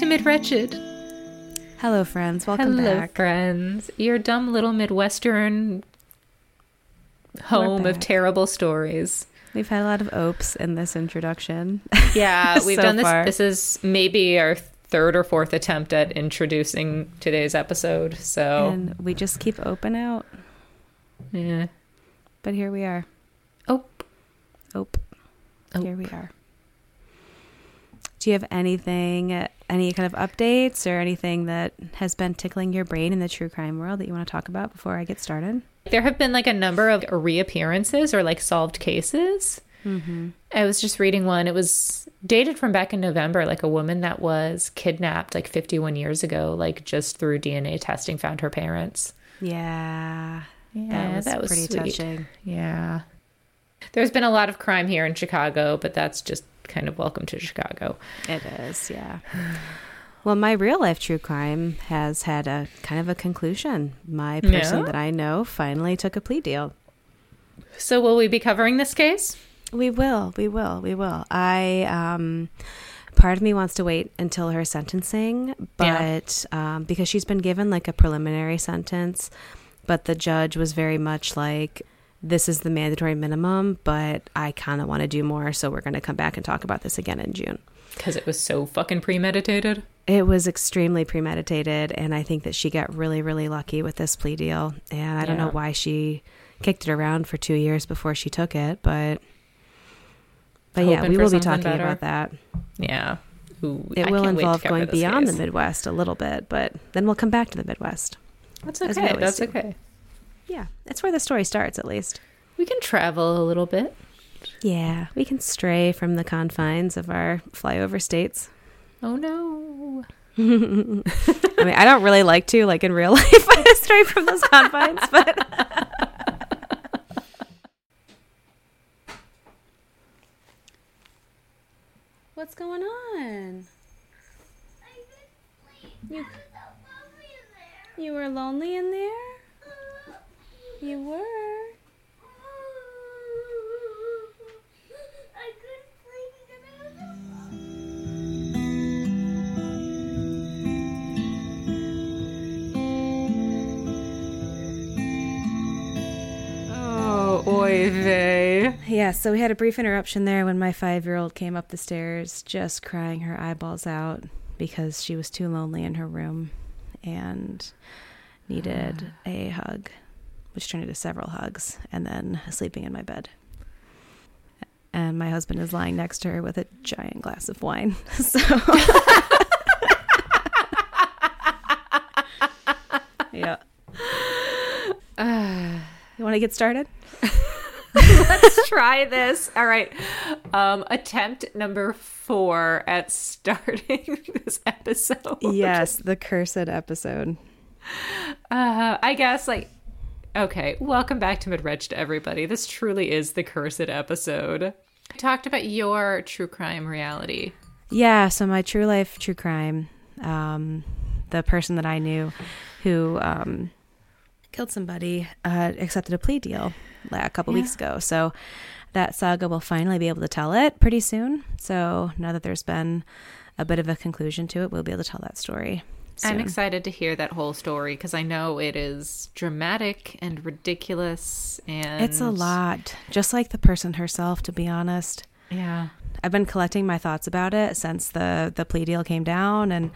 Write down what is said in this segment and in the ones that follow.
To Midwretched. Hello, friends. Welcome Hello, back. friends. Your dumb little Midwestern home of terrible stories. We've had a lot of opes in this introduction. Yeah, we've So done this. far. This is maybe our third or fourth attempt at introducing today's episode. So, And we just keep open out. yeah. But here we are. Oh, Ope. Ope. Here we are. Do you have anything, any kind of updates or anything that has been tickling your brain in the true crime world that you want to talk about before I get started? there have been like a number of reappearances or like solved cases. Mm-hmm. I was just reading one. It was dated from back in November, like a woman that was kidnapped like 51 years ago, like just through DNA testing, found her parents. Yeah. Yeah, that was, pretty sweet. touching. Yeah. There's been a lot of crime here in Chicago, but that's just kind of welcome to Chicago. It is, yeah. Well, my real life true crime has had a kind of a conclusion. My person Yeah? that I know finally took a plea deal. So, will we be covering this case? We will, we will, we will. I um part of me wants to wait until her sentencing, but um because she's been given like a preliminary sentence, but the judge was very much like this is the mandatory minimum, but I kind of want to do more, so we're going to come back and talk about this again in June. Because it was so fucking premeditated. It was extremely premeditated, and I think that she got really, really lucky with this plea deal. And I don't know why she kicked it around for two years before she took it, but but yeah, we will be talking better. about that. Yeah. Ooh, It I will can't wait to involve going beyond case. the Midwest a little bit, but then we'll come back to the Midwest. That's okay. That's do. okay. Yeah, that's where the story starts, at least. We can travel a little bit. Yeah, we can stray from the confines of our flyover states. Oh no. I mean, I don't really like to, like in real life, stray from those confines, but. What's going on? You, you were lonely in there? You were? Oh. Yeah, so we had a brief interruption there when my five year old came up the stairs just crying her eyeballs out because she was too lonely in her room and needed ah. a hug, which turned into several hugs, and then sleeping in my bed. And my husband is lying next to her with a giant glass of wine. So. yeah. you want to get started? Let's try this. All right. Um, attempt number four at starting this episode. Yes, the cursed episode. Uh, I guess, like, okay. Welcome back to Midwretched, everybody. This truly is the cursed episode. I talked about your true crime reality. Yeah, so my true life true crime, um, the person that I knew who um, killed somebody uh, accepted a plea deal la- a couple Yeah. weeks ago. So that saga will finally be able to tell it pretty soon. So now that there's been a bit of a conclusion to it, we'll be able to tell that story. I'm excited to hear that whole story because I know it is dramatic and ridiculous and It's a lot, just like the person herself, to be honest. Yeah. I've been collecting my thoughts about it since the the plea deal came down and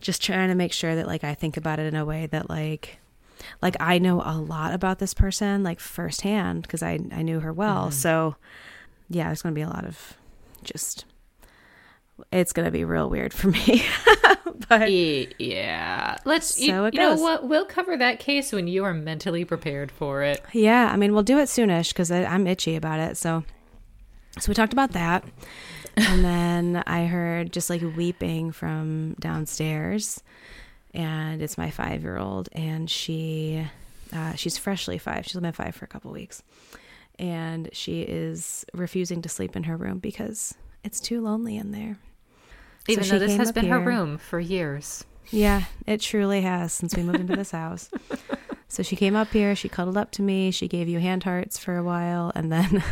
just trying to make sure that like I think about it in a way that like like I know a lot about this person like firsthand because I I knew her well. Mm-hmm. So yeah, there's going to be a lot of just it's going to be real weird for me. but Yeah. Let's you, So it you know what? We'll cover that case when you are mentally prepared for it. Yeah, I mean, we'll do it soonish because I'm itchy about it. So, so we talked about that, and then I heard just like weeping from downstairs, and it's my five year old, and she, uh, she's freshly five. She's been five for a couple weeks, and she is refusing to sleep in her room because it's too lonely in there. So Even she though this has up been her room for years. Yeah, it truly has since we moved into this house. So she came up here, she cuddled up to me, she gave you hand hearts for a while, and then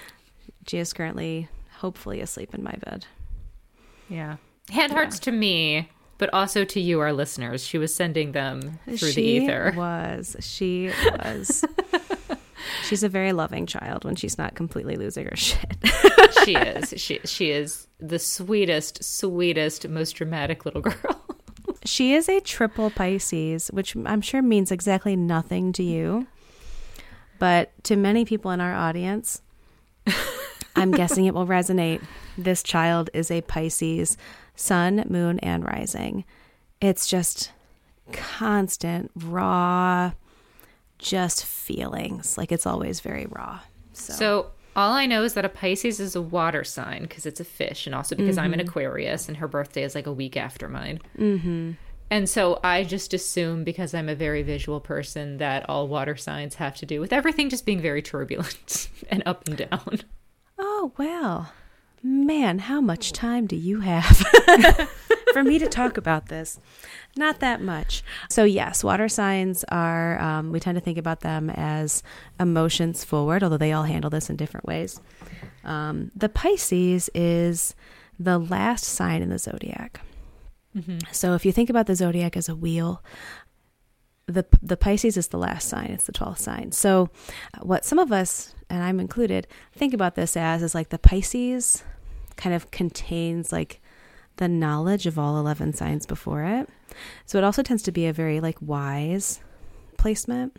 she is currently, hopefully, asleep in my bed. Yeah. Hand hearts to me, but also to you, our listeners. She was sending them uh, through the she ether. was. She was. She's a very loving child when she's not completely losing her shit. she is. She she is the sweetest, sweetest, most dramatic little girl. she is a triple Pisces, which I'm sure means exactly nothing to you. But to many people in our audience, I'm guessing it will resonate. This child is a Pisces, sun, moon, and rising. It's just constant, raw, just feelings. Like it's always very raw. So, So all I know is that a Pisces is a water sign because it's a fish, and also because I'm an Aquarius, and her birthday is like a week after mine. Mm-hmm. And so I just assume because I'm a very visual person that all water signs have to do with everything just being very turbulent and up and down. oh, well, man, how much time do you have for me to talk about this? Not that much. So, yes, water signs are, um, we tend to think about them as emotions forward, although they all handle this in different ways. Um, the Pisces is the last sign in the zodiac. So, if you think about the zodiac as a wheel, the the Pisces is the last sign. It's the twelfth sign. So, uh, what some of us, and I'm included, think about this as is like the Pisces kind of contains like the knowledge of all eleven signs before it. So it also tends to be a very like wise placement,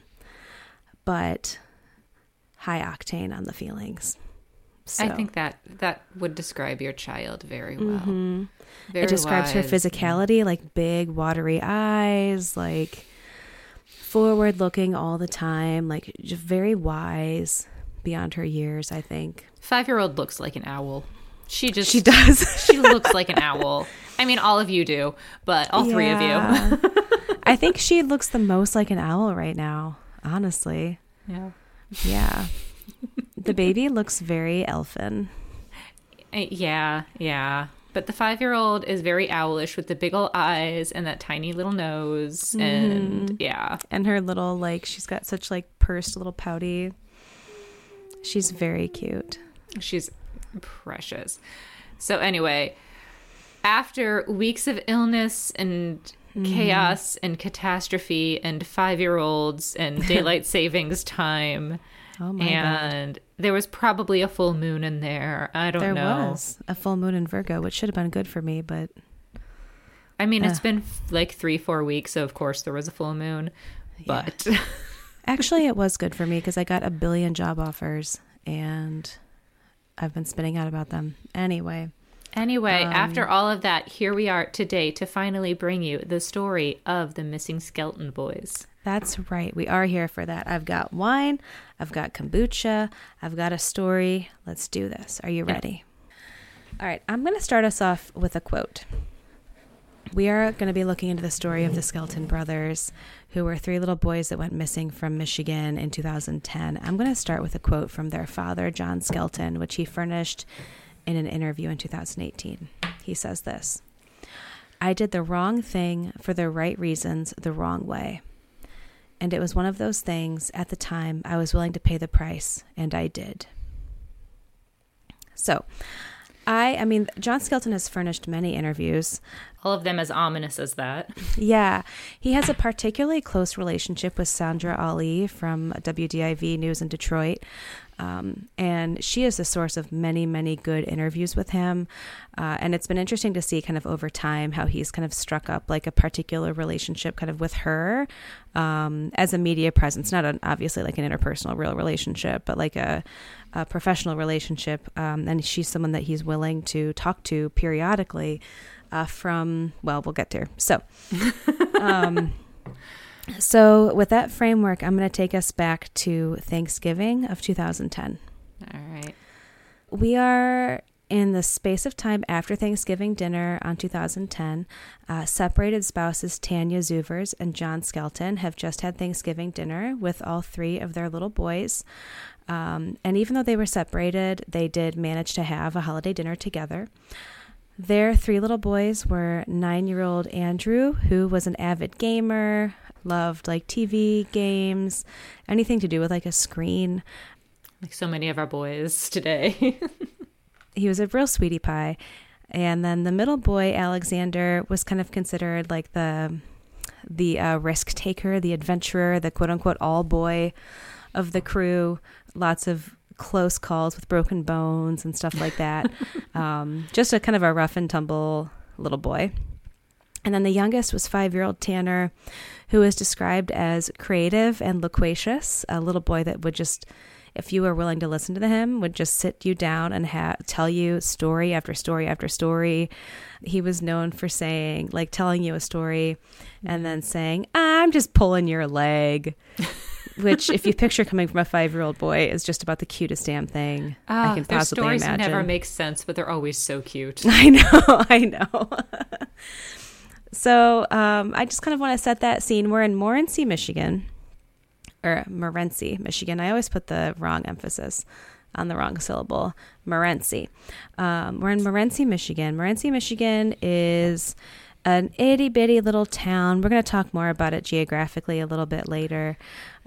but high octane on the feelings. So I think that that would describe your child very well. Very it describes her physicality, like big watery eyes, like forward looking all the time, like just very wise beyond her years, I think. Five year old looks like an owl. She just She does. she looks like an owl. I mean, all of you do, but all three of you. I think she looks the most like an owl right now, honestly. Yeah. Yeah. the baby looks very elfin. Uh, Yeah, yeah. But the five year old is very owlish with the big old eyes and that tiny little nose. Mm-hmm. And yeah. And her little, like, she's got such, like, pursed little pouty. She's very cute. She's precious. So, anyway, after weeks of illness and mm-hmm. chaos and catastrophe and five year olds and daylight savings time, Oh my God. and there was probably a full moon in there. I don't There know. There was a full moon in Virgo, which should have been good for me, but I mean, it's been like three, four weeks, so of course there was a full moon. But actually it was good for me because I got a billion job offers and I've been spinning out about them. Anyway, anyway, Um, after all of that, here we are today to finally bring you the story of the missing Skelton boys. that's right. We are here for that. I've got wine, I've got kombucha, I've got a story. Let's do this. Are you ready? All right, I'm going to start us off with a quote. We are going to be looking into the story of the Skelton brothers, who were three little boys that went missing from Michigan in 2010. I'm going to start with a quote from their father, John Skelton, which he furnished in an interview in 2018. He says this I did the wrong thing for the right reasons the wrong way. And it was one of those things at the time I was willing to pay the price, and I did. So, I, I mean, John Skelton has furnished many interviews. All of them as ominous as that. Yeah, he has a particularly close relationship with Sandra Ali from WDIV News in Detroit. Um, and she is the source of many, many good interviews with him. Uh, and it's been interesting to see kind of over time how he's kind of struck up like a particular relationship kind of with her um, as a media presence, not an, obviously like an interpersonal real relationship, but like a, a professional relationship. Um, and she's someone that he's willing to talk to periodically uh, from, well, we'll get there. So, um, so with that framework, I'm going to take us back to Thanksgiving of 2010. All right. We are in the space of time after Thanksgiving dinner on 2010. Uh, separated spouses Tanya Zuvers and John Skelton have just had Thanksgiving dinner with all three of their little boys. Um, and even though they were separated, they did manage to have a holiday dinner together. Their three little boys were nine year old Andrew, who was an avid gamer, loved like TV games, anything to do with like a screen. Like so many of our boys today. He was a real sweetie pie. And then the middle boy, Alexander, was kind of considered like the the uh, risk taker, the adventurer, the quote unquote all boy of the crew. Lots of close calls with broken bones and stuff like that. um, just a kind of a rough and tumble little boy. And then the youngest was five year old Tanner, who was described as creative and loquacious, a little boy that would just, if you were willing to listen to him, would just sit you down and ha- tell you story after story after story. He was known for saying, like, telling you a story and then saying, I'm just pulling your leg. Which, if you picture coming from a five-year-old boy, is just about the cutest damn thing I Ah, can their stories never make sense, but they're always so cute. I know, I know. so um, I just kind of want to set that scene. We're in Morenci, Michigan, or Morenci, Michigan. I always put the wrong emphasis on the wrong syllable. Morenci. Um, we're in Morenci, Michigan. Morenci, Michigan is an itty bitty little town. We're going to talk more about it geographically a little bit later.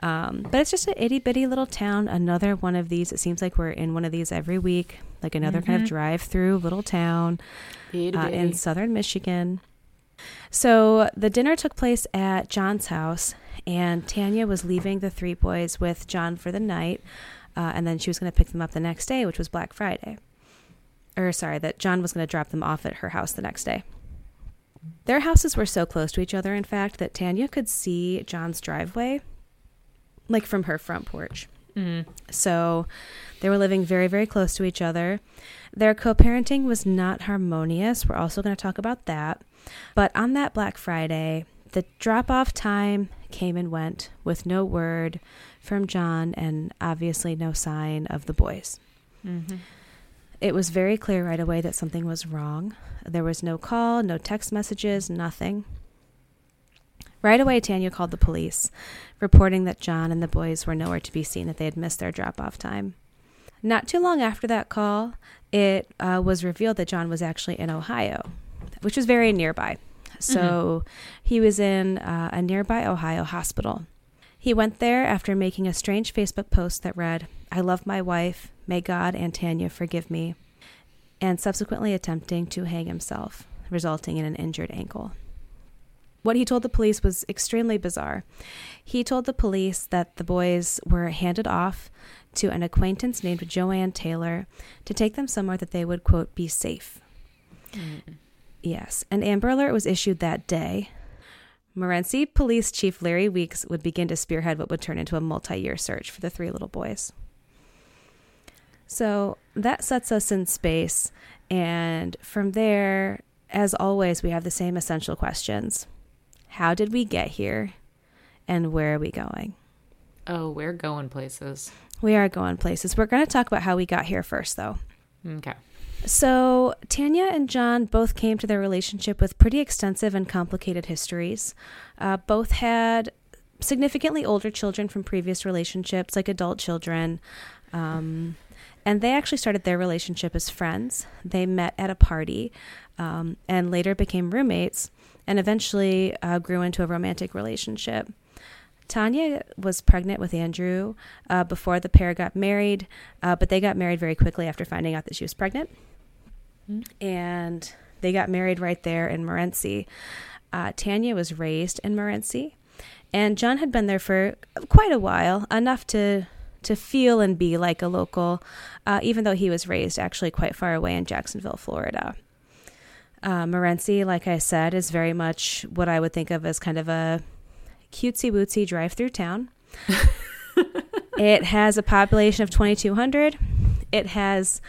Um, but it's just an itty bitty little town. Another one of these. It seems like we're in one of these every week, like another kind of drive through little town uh, in southern Michigan. So the dinner took place at John's house, and Tanya was leaving the three boys with John for the night, uh, and then she was going to pick them up the next day, which was Black Friday. Or, sorry, that John was going to drop them off at her house the next day. Their houses were so close to each other, in fact, that Tanya could see John's driveway, like from her front porch. So they were living very, very close to each other. Their co parenting was not harmonious. We're also going to talk about that. But on that Black Friday, the drop off time came and went with no word from John and obviously no sign of the boys. Mm-hmm. It was very clear right away that something was wrong. There was no call, no text messages, nothing. Right away, Tanya called the police, reporting that John and the boys were nowhere to be seen, that they had missed their drop off time. Not too long after that call, it uh, was revealed that John was actually in Ohio, which was very nearby. So he was in uh, a nearby Ohio hospital. He went there after making a strange Facebook post that read, I love my wife. May God and Tanya forgive me. And subsequently attempting to hang himself, resulting in an injured ankle. What he told the police was extremely bizarre. He told the police that the boys were handed off to an acquaintance named Joanne Taylor to take them somewhere that they would, quote, be safe. Hmm. Yes, an Amber Alert was issued that day. Morenci Police Chief Larry Weeks would begin to spearhead what would turn into a multi year search for the three little boys. So that sets us in space. And from there, as always, we have the same essential questions How did we get here? And where are we going? Oh, we're going places. We are going places. We're going to talk about how we got here first, though. Okay. So, Tanya and John both came to their relationship with pretty extensive and complicated histories. Uh, both had significantly older children from previous relationships, like adult children. Um, and they actually started their relationship as friends. They met at a party um, and later became roommates and eventually uh, grew into a romantic relationship. Tanya was pregnant with Andrew uh, before the pair got married, uh, but they got married very quickly after finding out that she was pregnant. And they got married right there in Morenci. Uh, Tanya was raised in Morenci, and John had been there for quite a while, enough to to feel and be like a local, uh, even though he was raised actually quite far away in Jacksonville, Florida. Uh, Morenci, like I said, is very much what I would think of as kind of a cutesy wootsy drive through town. it has a population of 2,200. It has,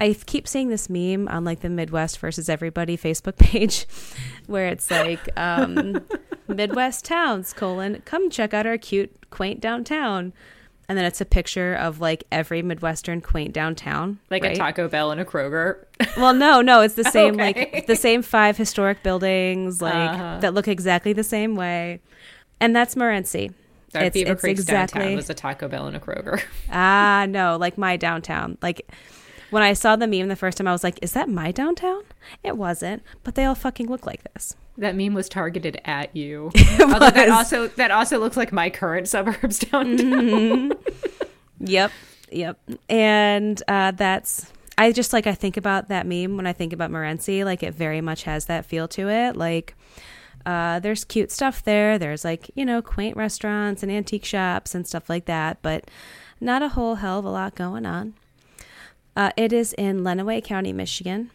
I keep seeing this meme on like the Midwest versus Everybody Facebook page where it's like, um, Midwest towns, colon, come check out our cute, quaint downtown. And then it's a picture of like every Midwestern quaint downtown. Like a? Taco Bell and a Kroger. Well, no, no, it's the same Okay. like the same five historic buildings like Uh-huh. that look exactly the same way. And that's Morenci. That It's- Beaver it's Creek's exactly- downtown was a Taco Bell and a Kroger. Ah, no, like my downtown. Like when I saw the meme the first time I was like, is that my downtown? It wasn't, but they all fucking look like this. That meme was targeted at you. Although that also that also looks like my current suburbs downtown. Yep. Yep. And uh, that's I just like I think about that meme when I think about Morenci. Like it very much has that feel to it. Like uh, there's cute stuff there. There's like you know quaint restaurants and antique shops and stuff like that, but not a whole hell of a lot going on. Uh, it is in Lenawee County, Michigan.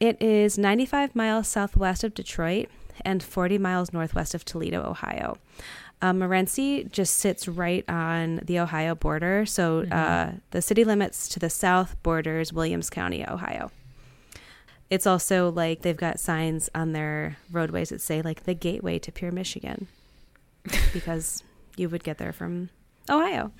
It is 95 miles southwest of Detroit and 40 miles northwest of Toledo, Ohio. Uh, Morenci just sits right on the Ohio border. So mm-hmm. uh, the city limits to the south borders Williams County, Ohio. It's also like they've got signs on their roadways that say like the gateway to Pure Michigan because you would get there from Ohio.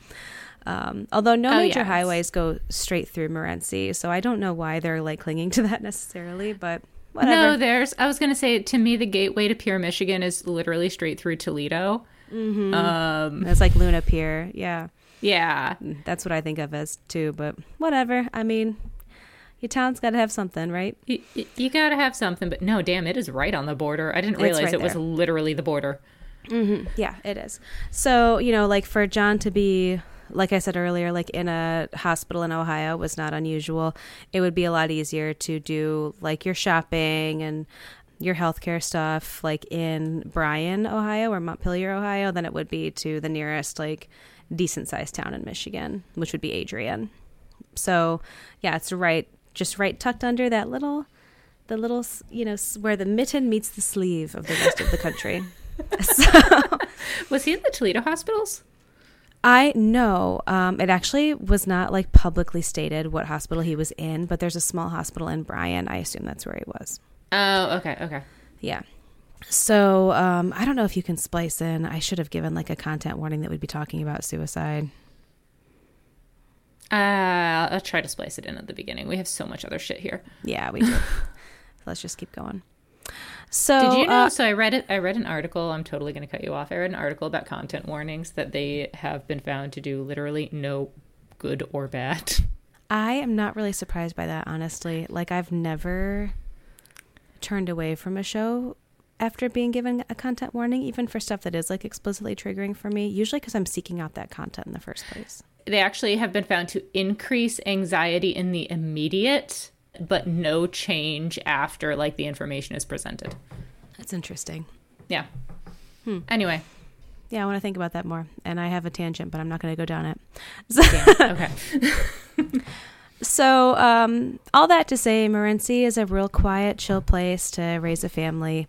Um, although no oh, major highways go straight through Morenci, so I don't know why they're like clinging to that necessarily, but whatever. No, there's. I was going to say to me, the gateway to Pure Michigan is literally straight through Toledo. Mm-hmm. Um, it's like Luna Pier, yeah, yeah. That's what I think of as too. But whatever. I mean, your town's got to have something, right? You, you got to have something. But no, damn, it is right on the border. I didn't realize right it was literally the border. Mm-hmm. Yeah, it is. So you know, like for John to be like I said earlier, like in a hospital in Ohio was not unusual. It would be a lot easier to do like your shopping and your healthcare stuff like in Bryan, Ohio or Montpelier, Ohio, than it would be to the nearest like decent sized town in Michigan, which would be Adrian. So, yeah, it's right just right tucked under that little the little, you know, where the mitten meets the sleeve of the rest of the country. so, was he in the Toledo hospitals? I know. Um, it actually was not like publicly stated what hospital he was in, but there's a small hospital in Bryan. I assume that's where he was. Oh, okay, okay. Yeah. So um, I don't know if you can splice in. I should have given like a content warning that we'd be talking about suicide. Uh, I'll try to splice it in at the beginning. We have so much other shit here. Yeah, we do. Let's just keep going. So did you know? Uh, so I read it. I read an article. I'm totally going to cut you off. I read an article about content warnings that they have been found to do literally no good or bad. I am not really surprised by that, honestly. Like I've never turned away from a show after being given a content warning, even for stuff that is like explicitly triggering for me. Usually because I'm seeking out that content in the first place. They actually have been found to increase anxiety in the immediate but no change after like the information is presented. That's interesting. Yeah. Hmm. Anyway. Yeah, I want to think about that more. And I have a tangent, but I'm not going to go down it. So, okay. so, um, all that to say, Morenci is a real quiet, chill place to raise a family.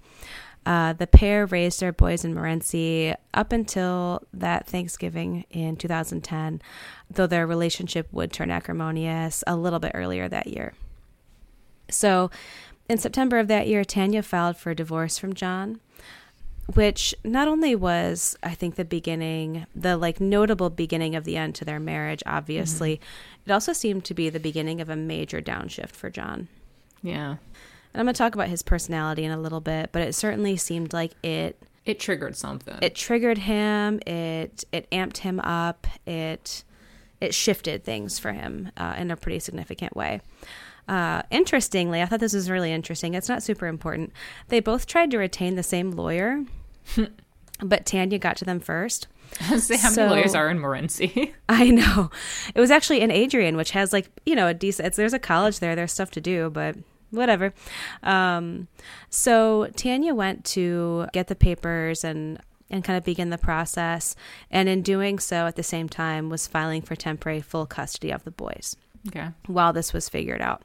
Uh, the pair raised their boys in Morenci up until that Thanksgiving in 2010, though their relationship would turn acrimonious a little bit earlier that year. So, in September of that year, Tanya filed for divorce from John, which not only was, I think, the beginning, the like notable beginning of the end to their marriage, obviously, mm-hmm. it also seemed to be the beginning of a major downshift for John. Yeah. And I'm going to talk about his personality in a little bit, but it certainly seemed like it it triggered something. It triggered him. It it amped him up. It it shifted things for him uh, in a pretty significant way. Uh, interestingly, I thought this was really interesting. It's not super important. They both tried to retain the same lawyer, but Tanya got to them first. Say how so, many lawyers are in Morenci? I know. It was actually in Adrian, which has like you know a decent. there's a college there. There's stuff to do, but whatever. Um, so Tanya went to get the papers and and kind of begin the process, and in doing so, at the same time, was filing for temporary full custody of the boys. Okay. While this was figured out.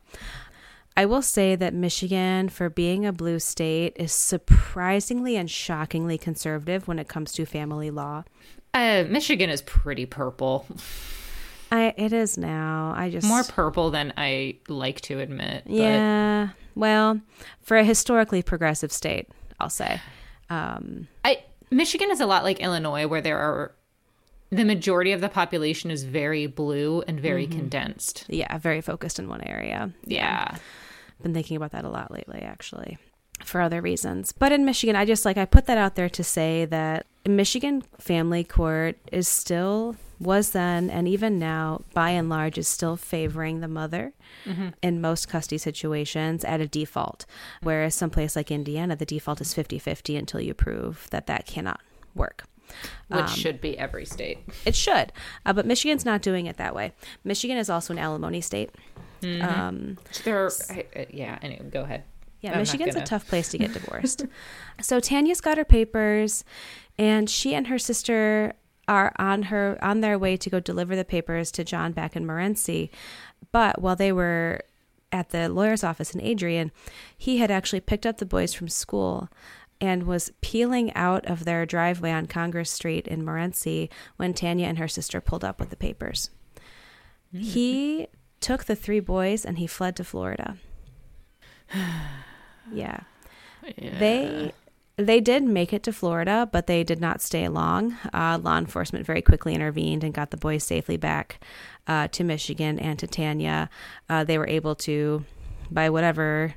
I will say that Michigan, for being a blue state, is surprisingly and shockingly conservative when it comes to family law. Uh, Michigan is pretty purple. I it is now. I just more purple than I like to admit. But... Yeah. Well, for a historically progressive state, I'll say. Um, I Michigan is a lot like Illinois, where there are the majority of the population is very blue and very mm-hmm. condensed. Yeah, very focused in one area. Yeah. yeah. Been thinking about that a lot lately, actually, for other reasons. But in Michigan, I just like, I put that out there to say that Michigan family court is still, was then, and even now, by and large, is still favoring the mother mm-hmm. in most custody situations at a default. Whereas someplace like Indiana, the default is 50 50 until you prove that that cannot work which um, should be every state. It should, uh, but Michigan's not doing it that way. Michigan is also an alimony state. Um, There, I, uh, yeah. Anyway, go ahead. yeah, I'm Michigan's a tough place to get divorced. so Tanya's got her papers, and she and her sister are on her on their way to go deliver the papers to John back in Morenci. But while they were at the lawyer's office in Adrian, he had actually picked up the boys from school and was peeling out of their driveway on Congress Street in Morenci when Tanya and her sister pulled up with the papers. He took the three boys and he fled to Florida. yeah. They they did make it to Florida, but they did not stay long. Uh, law enforcement very quickly intervened and got the boys safely back uh, to Michigan and to Tanya. Uh, they were able to, by whatever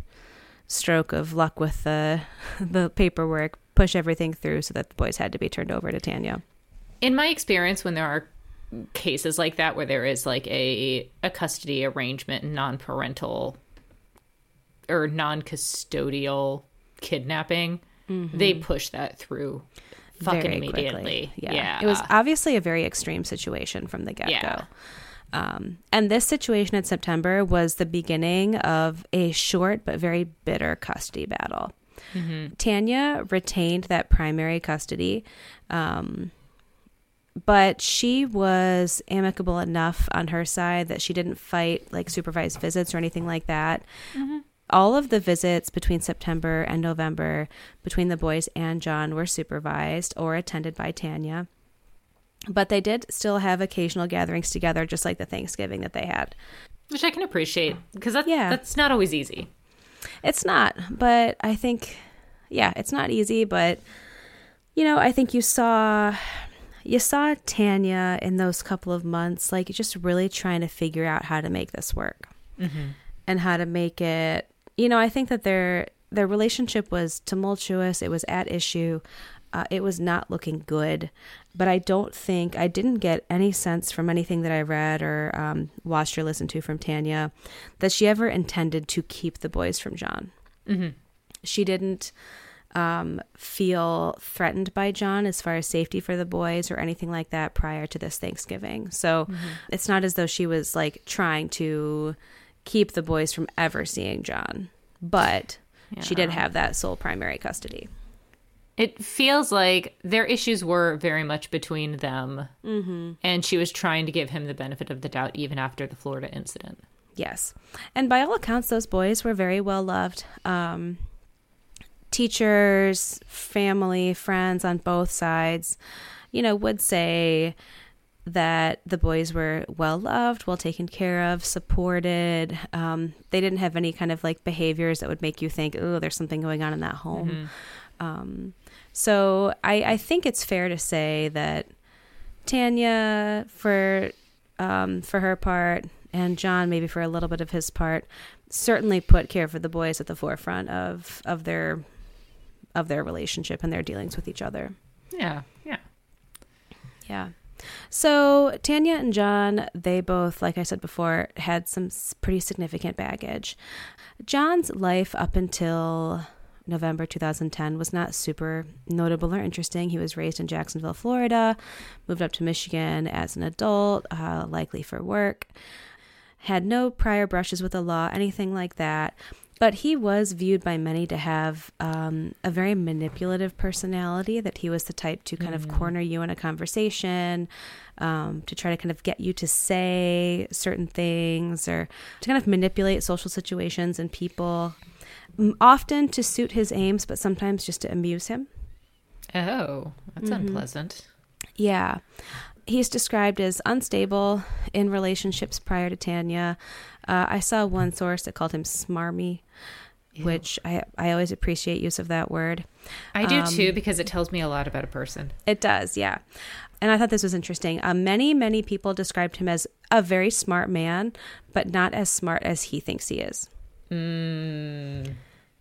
stroke of luck with the the paperwork, push everything through so that the boys had to be turned over to Tanya. in my experience when there are cases like that where there is like a a custody arrangement non-parental or non-custodial kidnapping mm-hmm. they push that through fucking very immediately yeah. Yeah. It was obviously a very extreme situation from the get go. Yeah. Um, and this situation in September was the beginning of a short but very bitter custody battle. Tanya retained that primary custody, um, but she was amicable enough on her side that she didn't fight like supervised visits or anything like that. All of the visits between September and November between the boys and John were supervised or attended by Tanya. But they did still have occasional gatherings together, just like the Thanksgiving that they had. which i can appreciate because that's Yeah. that's not always easy It's not, but I think, yeah, it's not easy. But you know, I think you saw, you saw Tanya in those couple of months, like just really trying to figure out how to make this work mm-hmm. and how to make it. You know, I think that their their relationship was tumultuous. It was at issue. Uh, it was not looking good, but I don't think I didn't get any sense from anything that I read or um, watched or listened to from Tanya that she ever intended to keep the boys from John. She didn't um, feel threatened by John as far as safety for the boys or anything like that prior to this Thanksgiving. So it's not as though she was like trying to keep the boys from ever seeing John, but she did have that sole primary custody. It feels like their issues were very much between them Mm-hmm. and she was trying to give him the benefit of the doubt even after the florida incident Yes. And by all accounts, those boys were very well loved. Um, teachers, family, friends on both sides, you know, would say that the boys were well loved, well taken care of, supported. Um, they didn't have any kind of like behaviors that would make you think, oh, there's something going on in that home. Um, so I, I think it's fair to say that Tanya, for um, for her part, and John, maybe for a little bit of his part, certainly put care for the boys at the forefront of of their of their relationship and their dealings with each other. yeah yeah Yeah. So Tanya and John, they both, like I said before, had some pretty significant baggage. John's life up until November 2010 was not super notable or interesting. He was raised in Jacksonville, Florida, moved up to Michigan as an adult, uh, likely for work, had no prior brushes with the law, anything like that. But he was viewed by many to have um, a very manipulative personality, that he was the type to kind of corner you in a conversation, um, to try to kind of get you to say certain things or to kind of manipulate social situations and people, often to suit his aims, but sometimes just to amuse him. oh that's Mm-hmm. unpleasant Yeah. He's described as unstable in relationships prior to Tanya. Uh, I saw one source that called him smarmy, which I, I always appreciate use of that word. i do Um, too because it tells me a lot about a person It does, yeah. And I thought this was interesting. Uh, many, many people described him as a very smart man, but not as smart as he thinks he is.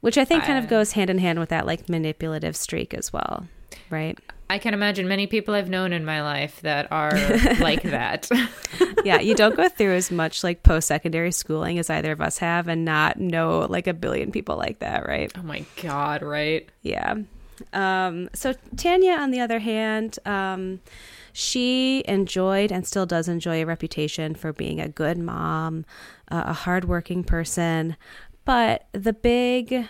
Which I think kind of goes hand in hand with that like manipulative streak as well, right? I can imagine many people I've known in my life that are like that. yeah, you don't go through as much like post secondary schooling as either of us have and not know like a billion people like that, right? oh my god, right? Yeah. Um, so Tanya, on the other hand, um, she enjoyed and still does enjoy a reputation for being a good mom, uh, a hardworking person. But the big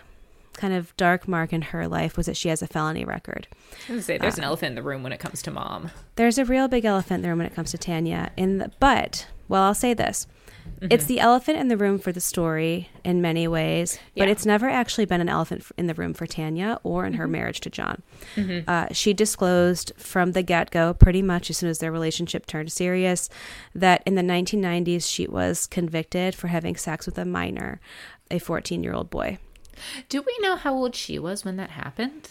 kind of dark mark in her life was that she has a felony record. I was say there's an elephant in the room when it comes to mom. There's a real big elephant in the room when it comes to Tanya. In the, but well, I'll say this: mm-hmm. it's the elephant in the room for the story in many ways, but it's never actually been an elephant in the room for Tanya or in mm-hmm. her marriage to John. Mm-hmm. Uh, she disclosed from the get go, pretty much as soon as their relationship turned serious, that in the 1990s she was convicted for having sex with a minor, a 14 year old boy. Do we know how old she was when that happened?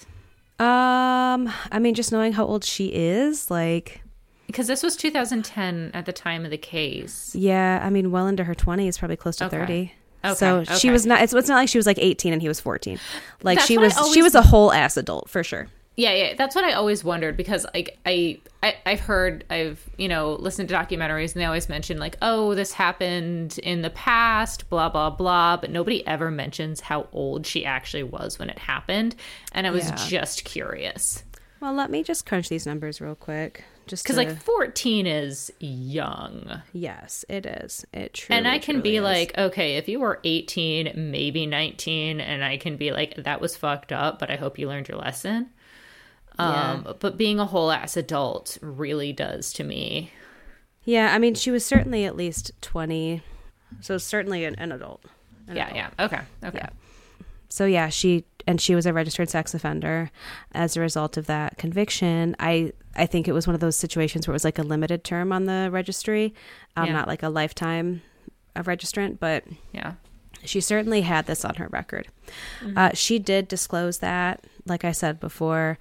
Um, I mean, just knowing how old she is, like, because this was 2010 at the time of the case. Yeah, I mean, well into her 20s, probably close to okay. 30. Okay, so okay. she was not. It's, it's not like she was like 18 and he was 14. Like That's she was. Always, she was a whole ass adult for sure. Yeah, yeah, that's what I always wondered because like I, I I've heard I've you know listened to documentaries and they always mention like oh this happened in the past blah blah blah but nobody ever mentions how old she actually was when it happened and I was yeah. just curious. Well, let me just crunch these numbers real quick. Just because to... like 14 is young. Yes, it is. It truly. And I can be is. like, okay, if you were 18, maybe 19, and I can be like, that was fucked up, but I hope you learned your lesson. Um, yeah. But being a whole ass adult really does to me. Yeah, I mean, she was certainly at least 20. So certainly an, an adult. An yeah, adult. yeah. Okay. Okay. Yeah. So yeah, she and she was a registered sex offender as a result of that conviction. I I think it was one of those situations where it was like a limited term on the registry, um, yeah. not like a lifetime of registrant, but yeah. She certainly had this on her record. Mm-hmm. Uh, she did disclose that, like I said before,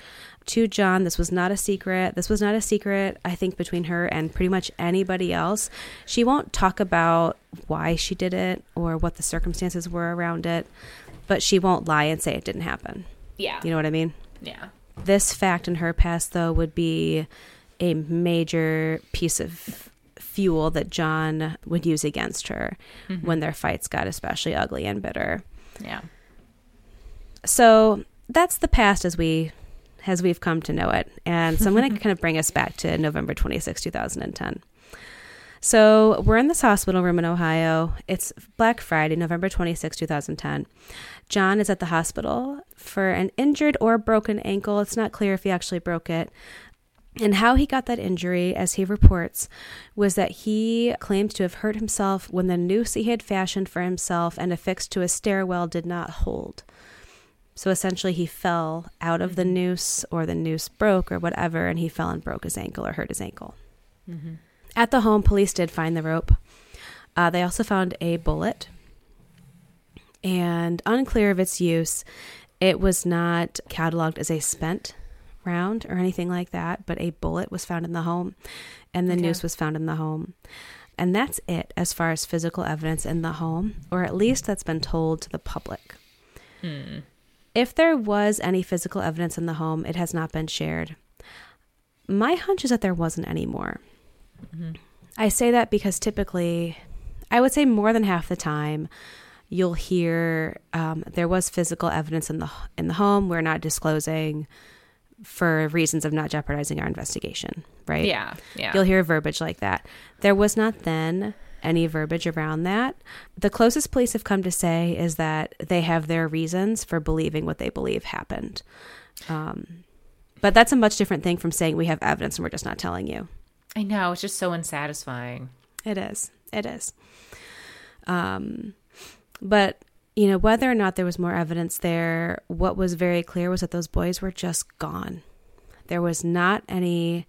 to John. This was not a secret. This was not a secret, I think, between her and pretty much anybody else. She won't talk about why she did it or what the circumstances were around it, but she won't lie and say it didn't happen. Yeah. You know what I mean? Yeah. This fact in her past, though, would be a major piece of fuel that John would use against her mm-hmm. when their fights got especially ugly and bitter. Yeah. So that's the past as we as we've come to know it. And so I'm going to kind of bring us back to November 26, 2010. So we're in this hospital room in Ohio. It's Black Friday, November 26, 2010. John is at the hospital for an injured or broken ankle. It's not clear if he actually broke it. And how he got that injury, as he reports, was that he claims to have hurt himself when the noose he had fashioned for himself and affixed to a stairwell did not hold. So essentially, he fell out of the mm-hmm. noose, or the noose broke, or whatever, and he fell and broke his ankle or hurt his ankle. Mm-hmm. At the home, police did find the rope. Uh, they also found a bullet, and unclear of its use. It was not cataloged as a spent round or anything like that, but a bullet was found in the home, and the okay. noose was found in the home. And that's it as far as physical evidence in the home, or at least that's been told to the public. Hmm. If there was any physical evidence in the home, it has not been shared. My hunch is that there wasn't any more. Mm-hmm. I say that because typically, I would say more than half the time, you'll hear um, there was physical evidence in the in the home. We're not disclosing for reasons of not jeopardizing our investigation, right? Yeah, yeah. You'll hear verbiage like that. There was not then any verbiage around that. The closest police have come to say is that they have their reasons for believing what they believe happened. Um, but that's a much different thing from saying we have evidence and we're just not telling you. I know. It's just so unsatisfying. It is. It is. Um, but, you know, whether or not there was more evidence there, what was very clear was that those boys were just gone. There was not any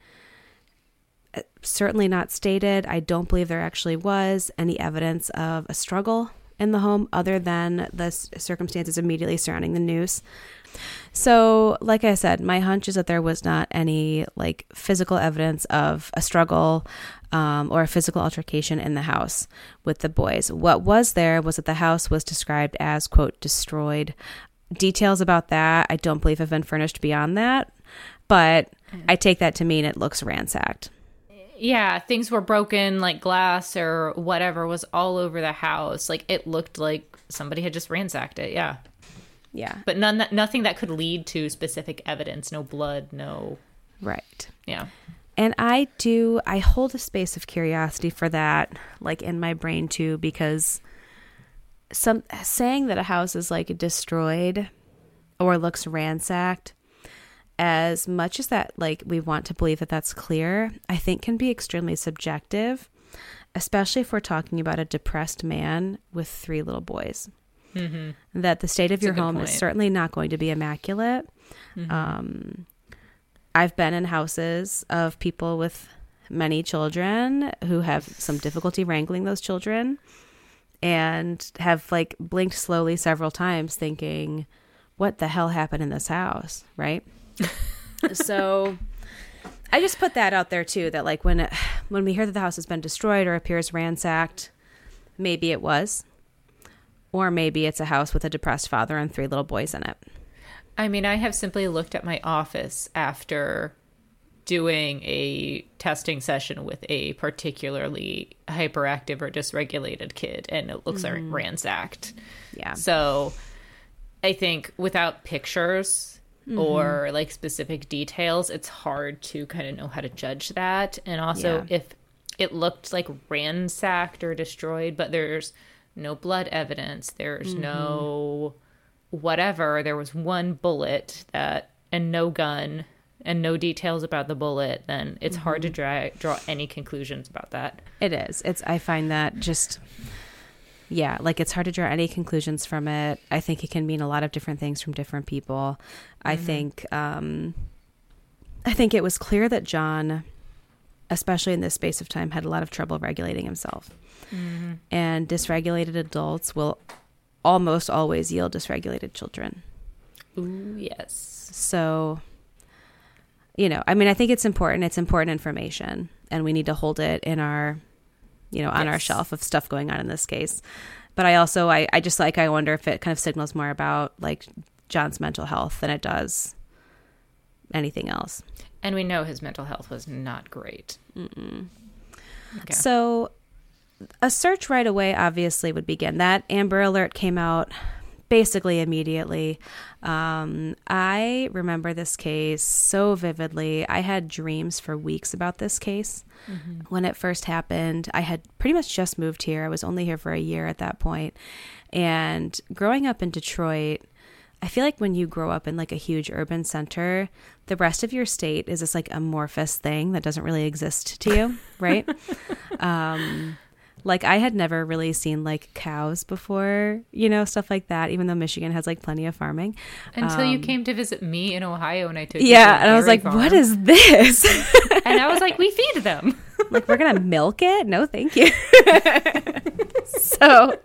certainly not stated. I don't believe there actually was any evidence of a struggle in the home other than the circumstances immediately surrounding the noose. So, like I said, my hunch is that there was not any like physical evidence of a struggle um, or a physical altercation in the house with the boys. What was there was that the house was described as, quote, destroyed. Details about that I don't believe have been furnished beyond that, but I take that to mean it looks ransacked yeah, things were broken, like glass or whatever was all over the house. Like it looked like somebody had just ransacked it. Yeah. Yeah. But none nothing that could lead to specific evidence, no blood, no Right. Yeah. And I do, I hold a space of curiosity for that, like in my brain too, because some saying that a house is like destroyed or looks ransacked, as much as that, like we want to believe that that's clear, I think can be extremely subjective, especially if we're talking about a depressed man with three little boys. Mm-hmm. That the state of That's your home point. is certainly not going to be immaculate. Um, I've been in houses of people with many children who have some difficulty wrangling those children and have like blinked slowly several times thinking, what the hell happened in this house? Right. So I just put that out there too that like when it, when we hear that the house has been destroyed or appears ransacked, maybe it was. Or maybe it's a house with a depressed father and three little boys in it. I mean, I have simply looked at my office after doing a testing session with a particularly hyperactive or dysregulated kid, and it looks like ransacked. Yeah. So I think without pictures or mm-hmm. like specific details, it's hard to kind of know how to judge that. And also, Yeah. if it looked like ransacked or destroyed, but there's no blood evidence, there's no mm-hmm. whatever, there was one bullet that, and no gun. And no details about the bullet, then it's hard to mm-hmm. draw, draw any conclusions about that. It is. It's I find that just yeah, like it's hard to draw any conclusions from it. I think it can mean a lot of different things from different people. I think um I think it was clear that John especially in this space of time had a lot of trouble regulating himself. And dysregulated adults will almost always yield dysregulated children. Ooh, yes. So, you know, I mean, I think it's important. It's important information, and we need to hold it in our, you know, on our shelf of stuff going on in this case. But I also, I, I just like, I wonder if it kind of signals more about like John's mental health than it does anything else. And we know his mental health was not great. Okay. So, a search right away obviously would begin. That Amber Alert came out basically immediately. Um, I remember this case so vividly. I had dreams for weeks about this case. When it first happened, I had pretty much just moved here. I was only here for a year at that point. And growing up in Detroit, I feel like when you grow up in like a huge urban center, the rest of your state is this like amorphous thing that doesn't really exist to you, right? um, like I had never really seen like cows before, you know, stuff like that. Even though Michigan has like plenty of farming. Until you Um, came to visit me in Ohio and I took you to Yeah, and I was like, farm. "What is this?" And I was like, we feed them. like, we're gonna milk it? No, thank you. so,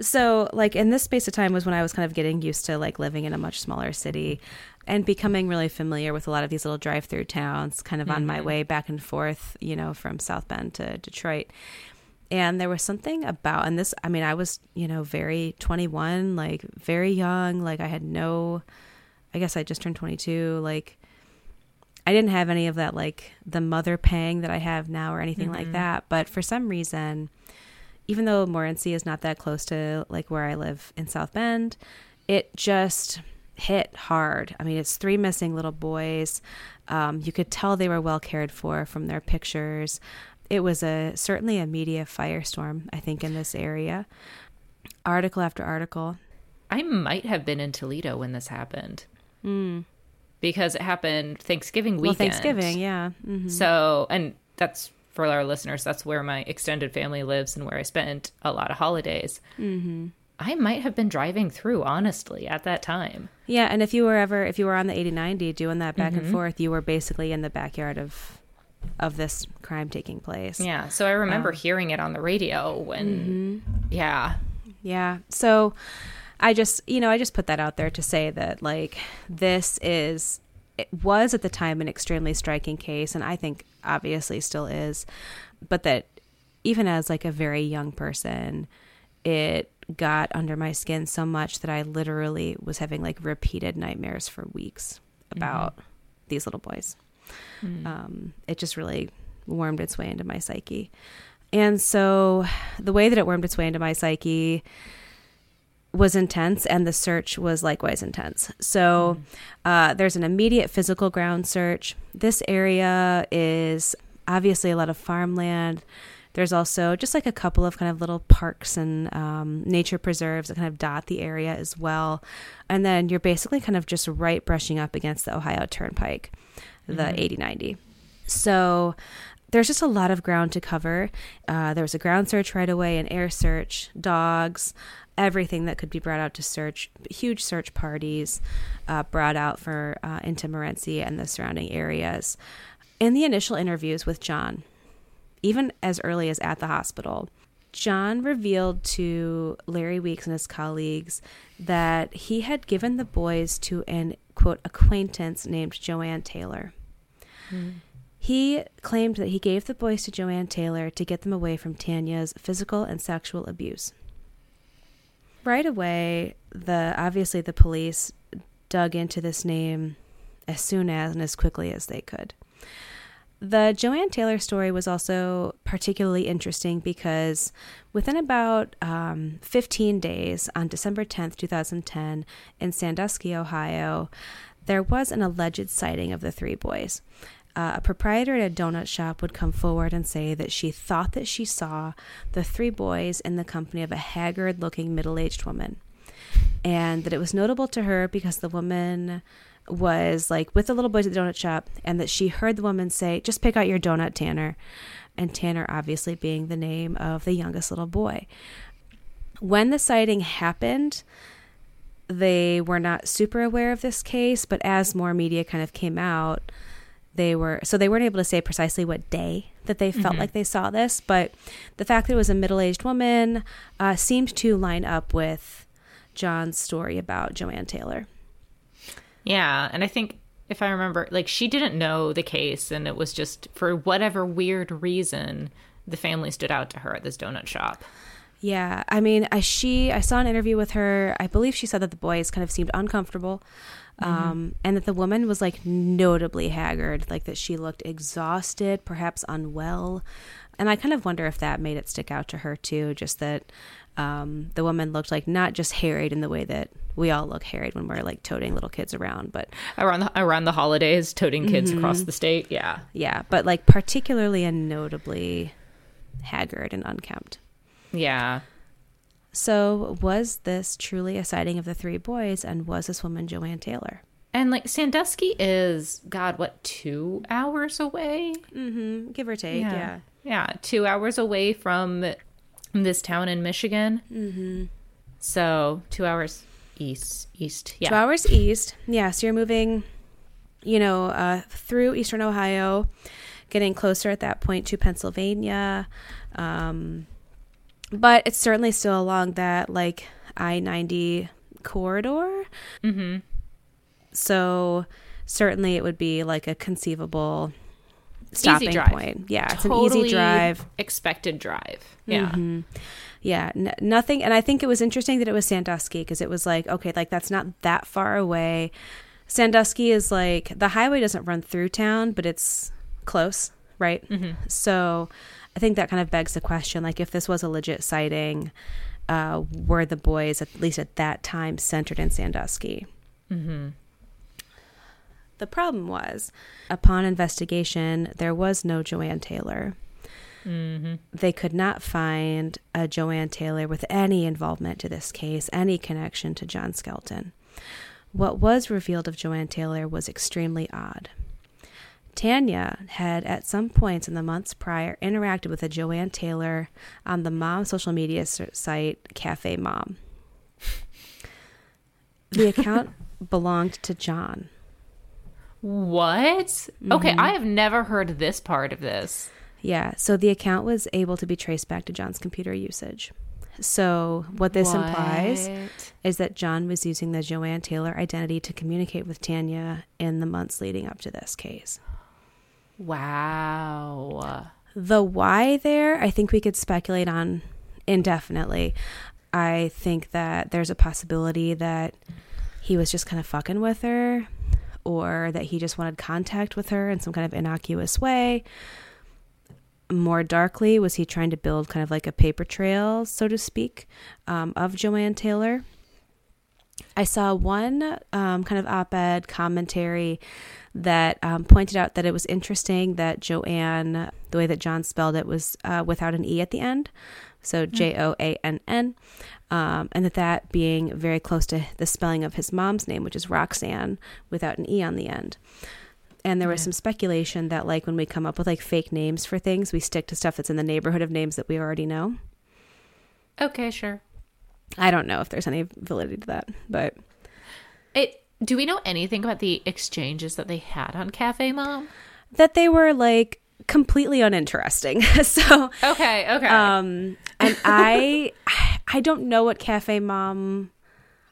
so like in this space of time was when I was kind of getting used to like living in a much smaller city and becoming really familiar with a lot of these little drive-through towns, kind of on my mm-hmm. way back and forth, you know, from South Bend to Detroit. And there was something about, and this, I mean, I was, you know, very 21, like very young. Like I had no, I guess I just turned 22. Like I didn't have any of that, like the mother pang that I have now or anything like mm-hmm. that. But for some reason, even though Morenci is not that close to like where I live in South Bend, it just hit hard. I mean, it's three missing little boys. Um, you could tell they were well cared for from their pictures. It was a certainly a media firestorm, I think, in this area. Article after article. I might have been in Toledo when this happened. Because it happened Thanksgiving Hmm. Well, weekend. Thanksgiving, yeah. hmm So, and that's for our listeners, that's where my extended family lives and where I spent a lot of holidays. Mm-hmm. I might have been driving through, honestly, at that time. Yeah, and if you were ever if you were on the 8090 doing that back and mm-hmm. forth, you were basically in the backyard of of this crime taking place. Yeah. So I remember um, hearing it on the radio when, mm-hmm. yeah. Yeah. So I just, you know, I just put that out there to say that like this is it was at the time an extremely striking case and I think obviously still is, but that even as like a very young person, it got under my skin so much that I literally was having like repeated nightmares for weeks about these little boys. Um, it just really wormed its way into my psyche. And so the way that it wormed its way into my psyche was intense and the search was likewise intense. So uh, there's an immediate physical ground search. This area is obviously a lot of farmland. There's also just like a couple of kind of little parks and um, nature preserves that kind of dot the area as well. And then you're basically kind of just right brushing up against the Ohio Turnpike, the mm-hmm. 8090. So there's just a lot of ground to cover. Uh, there was a ground search right away, an air search, dogs, everything that could be brought out to search. Huge search parties uh, brought out for uh, into Morenci and the surrounding areas. In the initial interviews with John, even as early as at the hospital, John revealed to Larry Weeks and his colleagues that he had given the boys to an quote acquaintance named Joanne Taylor. Mm. He claimed that he gave the boys to Joanne Taylor to get them away from Tanya's physical and sexual abuse. Right away, the obviously the police dug into this name as soon as and as quickly as they could. The Joanne Taylor story was also particularly interesting because within about um, 15 days, on December 10th, 2010, in Sandusky, Ohio, there was an alleged sighting of the three boys uh, a proprietor at a donut shop would come forward and say that she thought that she saw the three boys in the company of a haggard looking middle aged woman. And that it was notable to her because the woman was like with the little boys at the donut shop, and that she heard the woman say, Just pick out your donut, Tanner. And Tanner, obviously, being the name of the youngest little boy. When the sighting happened, they were not super aware of this case, but as more media kind of came out, they were so they weren't able to say precisely what day that they felt mm-hmm. like they saw this but the fact that it was a middle-aged woman uh, seemed to line up with john's story about joanne taylor yeah and i think if i remember like she didn't know the case and it was just for whatever weird reason the family stood out to her at this donut shop yeah i mean I, she i saw an interview with her i believe she said that the boys kind of seemed uncomfortable Mm-hmm. Um, and that the woman was like notably haggard, like that she looked exhausted, perhaps unwell. And I kind of wonder if that made it stick out to her too, just that um, the woman looked like not just harried in the way that we all look harried when we're like toting little kids around, but around the, around the holidays, toting kids mm-hmm. across the state. Yeah, yeah, but like particularly and notably haggard and unkempt. Yeah. So, was this truly a sighting of the three boys, and was this woman Joanne Taylor? And like Sandusky is, God, what, two hours away? Mm-hmm. Give or take, yeah. yeah. Yeah, two hours away from this town in Michigan. Mm-hmm. So, two hours east. East, yeah. Two hours east. Yeah, so you're moving, you know, uh, through eastern Ohio, getting closer at that point to Pennsylvania. Um, but it's certainly still along that like I 90 corridor. Mm-hmm. So certainly it would be like a conceivable stopping point. Yeah, totally it's an easy drive. Expected drive. Yeah. Mm-hmm. Yeah, n- nothing. And I think it was interesting that it was Sandusky because it was like, okay, like that's not that far away. Sandusky is like the highway doesn't run through town, but it's close, right? Mm-hmm. So I think that kind of begs the question like, if this was a legit sighting, uh, were the boys, at least at that time, centered in Sandusky? Mm-hmm. The problem was, upon investigation, there was no Joanne Taylor. Mm-hmm. They could not find a Joanne Taylor with any involvement to this case, any connection to John Skelton. What was revealed of Joanne Taylor was extremely odd. Tanya had at some points in the months prior interacted with a Joanne Taylor on the mom social media site Cafe Mom. The account belonged to John. What? Mm-hmm. Okay, I have never heard this part of this. Yeah, so the account was able to be traced back to John's computer usage. So, what this what? implies is that John was using the Joanne Taylor identity to communicate with Tanya in the months leading up to this case. Wow. The why there, I think we could speculate on indefinitely. I think that there's a possibility that he was just kind of fucking with her or that he just wanted contact with her in some kind of innocuous way. More darkly, was he trying to build kind of like a paper trail, so to speak, um, of Joanne Taylor? I saw one um, kind of op ed commentary that um, pointed out that it was interesting that Joanne, the way that John spelled it, was uh, without an E at the end. So J O A N N. Um, and that that being very close to the spelling of his mom's name, which is Roxanne, without an E on the end. And there was Yeah. some speculation that, like, when we come up with like fake names for things, we stick to stuff that's in the neighborhood of names that we already know. Okay, sure. I don't know if there's any validity to that, but It. Do we know anything about the exchanges that they had on Cafe Mom? that they were like completely uninteresting. so, Okay, okay. um, and I, I don't know what Cafe Mom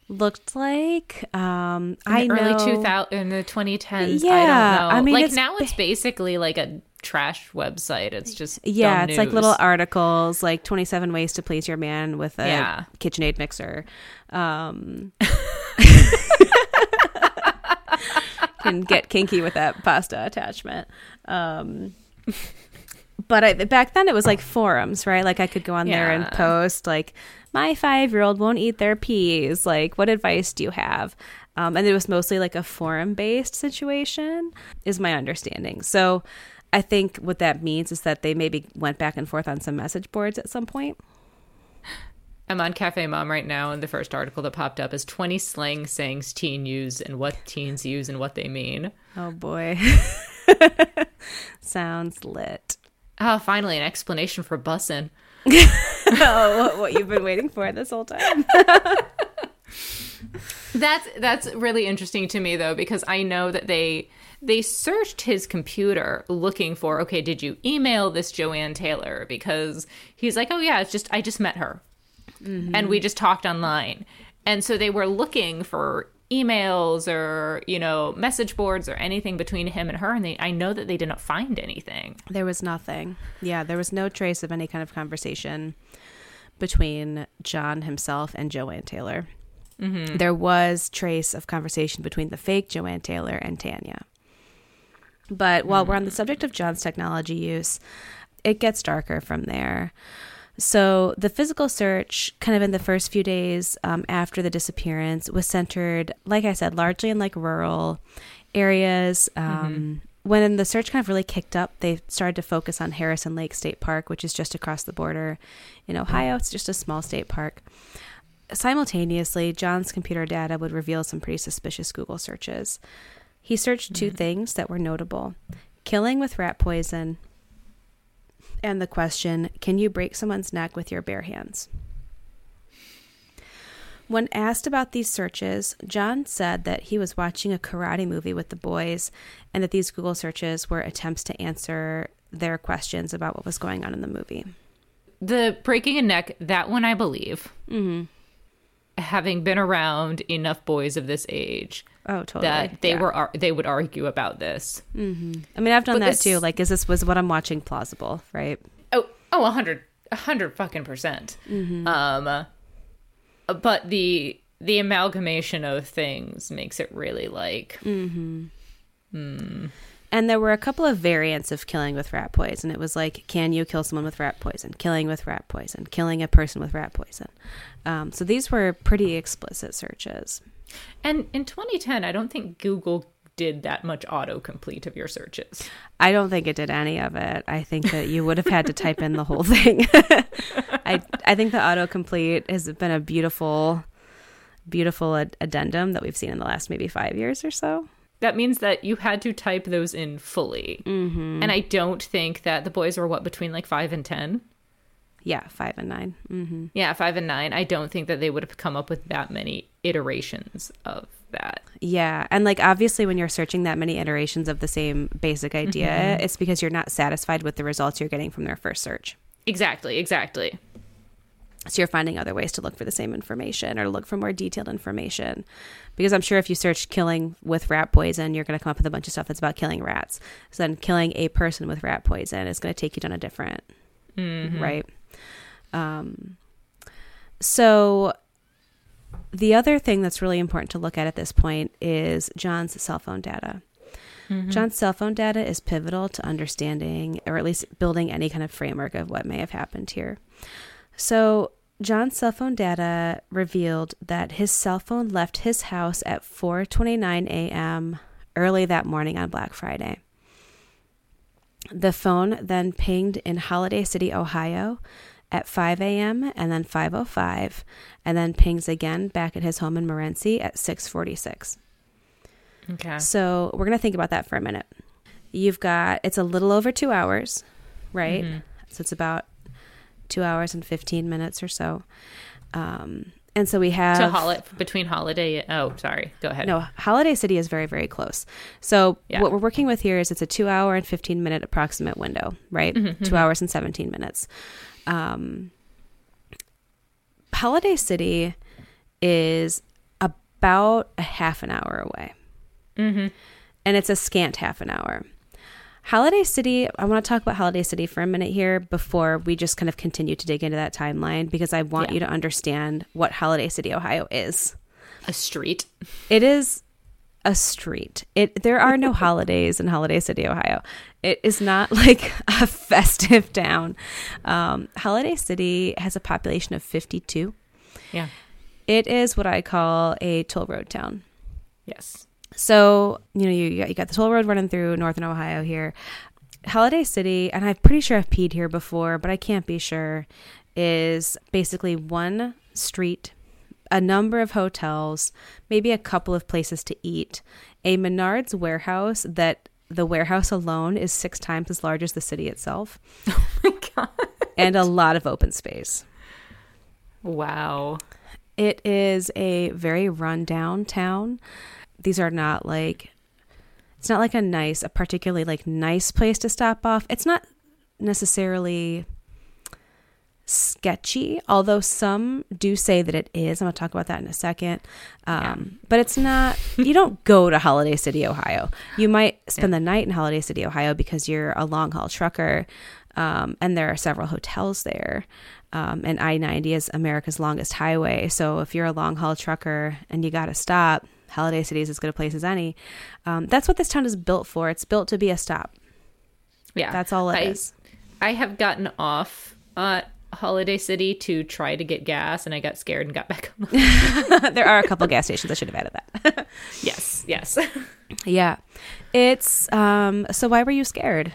looked like. Um, I in the early 2000 in the 2010s. I Yeah, don't know. I mean, like it's now it's basically like a trash website. It's just Yeah, it's like little articles, like 27 ways to please your man with a Yeah. KitchenAid mixer. Um, can get kinky with that pasta attachment. Um, but I, back then it was like forums, right? Like I could go on there and post like, my five year old won't eat their peas. Like, what advice do you have? Um, and it was mostly like a forum based situation, is my understanding. So I think what that means is that they maybe went back and forth on some message boards at some point. I'm on Cafe Mom right now, and the first article that popped up is 20 slang sayings teen use and what teens use and what they mean. Oh boy. Sounds lit. Oh, finally, an explanation for bussin'. oh, what, what you've been waiting for this whole time. That's that's really interesting to me though because I know that they they searched his computer looking for okay did you email this Joanne Taylor? Because he's like oh yeah it's just I just met her. Mm-hmm. And we just talked online. And so they were looking for emails or you know message boards or anything between him and her and they I know that they did not find anything There was nothing. Yeah, there was no trace of any kind of conversation between John himself and Joanne Taylor. Mm-hmm. There was trace of conversation between the fake Joanne Taylor and Tanya. But while we're on the mm. subject of John's technology use, it gets darker from there. So the physical search, kind of in the first few days um, after the disappearance, was centered, like I said, largely in like rural areas. Um, When the search kind of really kicked up, they started to focus on Harrison Lake State Park, which is just across the border in Ohio. It's just a small state park. Simultaneously, John's computer data would reveal some pretty suspicious Google searches. He searched two things that were notable killing with rat poison and the question Can you break someone's neck with your bare hands? When asked about these searches, John said that he was watching a karate movie with the boys and that these Google searches were attempts to answer their questions about what was going on in the movie. the breaking a neck that one I believe Mm-hmm. Having been around enough boys of this age Oh, totally. that they Yeah. were ar- they would argue about this. Mm-hmm. I mean, I've done But that this- too. Like, is this was what I'm watching plausible? Right? Oh, oh, a hundred, a hundred fucking percent. Mm-hmm. Um, but the the amalgamation of things makes it really like mm-hmm. hmm. And there were a couple of variants of killing with rat poison. It was like, can you kill someone with rat poison? Killing with rat poison. Killing a person with rat poison. Um, so these were pretty explicit searches. And in 2010, I don't think Google did that much autocomplete of your searches. I don't think it did any of it. I think that you would have had to type in the whole thing. I I think the autocomplete has been a beautiful, beautiful ad- addendum that we've seen in the last maybe five years or so. That means that you had to type those in fully. Mm-hmm. And I don't think that the boys were what between like five and 10. Yeah, five and 9 Mm-hmm. Yeah, five and nine. I don't think that they would have come up with that many iterations of that. Yeah, and like obviously, when you're searching that many iterations of the same basic idea, it's because you're not satisfied with the results you're getting from their first search. Exactly, exactly. So you're finding other ways to look for the same information or look for more detailed information. Because I'm sure if you search killing with rat poison, you're going to come up with a bunch of stuff that's about killing rats. So then killing a person with rat poison is going to take you down a different, right? Um, so the other thing that's really important to look at at this point is John's cell phone data. John's cell phone data is pivotal to understanding, or at least building any kind of framework of what may have happened here. So John's cell phone data revealed that his cell phone left his house at 4:29 a.m. early that morning on Black Friday. The phone then pinged in Holiday City, Ohio at 5 a.m. and then 5:05 and then pings again back at his home in Morenci at 6:46. Okay. So, we're going to think about that for a minute. You've got it's a little over 2 hours, right? Mm-hmm. So it's about 2 hours and 15 minutes or so. Um and so we have So hol- between holiday. Oh, sorry. Go ahead. no, Holiday City is very, very close. So Yeah. what we're working with here is it's a two hour and 15 minute approximate window, right? Mm-hmm, Two hours and 17 minutes. Um, Holiday City is about a half an hour away. Mm-hmm. And it's a scant half an hour. Holiday City, I want to talk about Holiday City for a minute here before we just kind of continue to dig into that timeline because I want Yeah. you to understand what Holiday City, Ohio is. A street. It is a street. It there are no holidays in Holiday City, Ohio. It is not like a festive town. Um, Holiday City has a population of fifty two. Yeah. It is what I call a toll road town. Yes. So you know you you got, the toll road running through northern Ohio here. Holiday City, and I'm pretty sure I've peed here before, but I can't be sure. Is basically one street, a number of hotels, maybe a couple of places to eat, a Menards warehouse that the warehouse alone is six times as large as the city itself, Oh my god. and a lot of open space. Wow. It is a very rundown town. These are not like it's not like a nice, a particularly like nice place to stop off. It's not necessarily sketchy, although some do say that it is. I'm going to talk about that in a second. Um, But it's not, you don't go to Holiday City, Ohio. You might spend the night in Holiday City, Ohio because you're a long haul trucker. Um, and there are several hotels there. Um, and I 90 is America's longest highway. So if you're a long haul trucker and you got to stop, Holiday City is as good a place as any. Um, that's what this town is built for. It's built to be a stop. Yeah. That's all it I, is. I have gotten off at Holiday City to try to get gas, and I got scared and got back on. there are a couple gas stations. I should have added that. yes. Yes. yeah. It's, um, so why were you scared?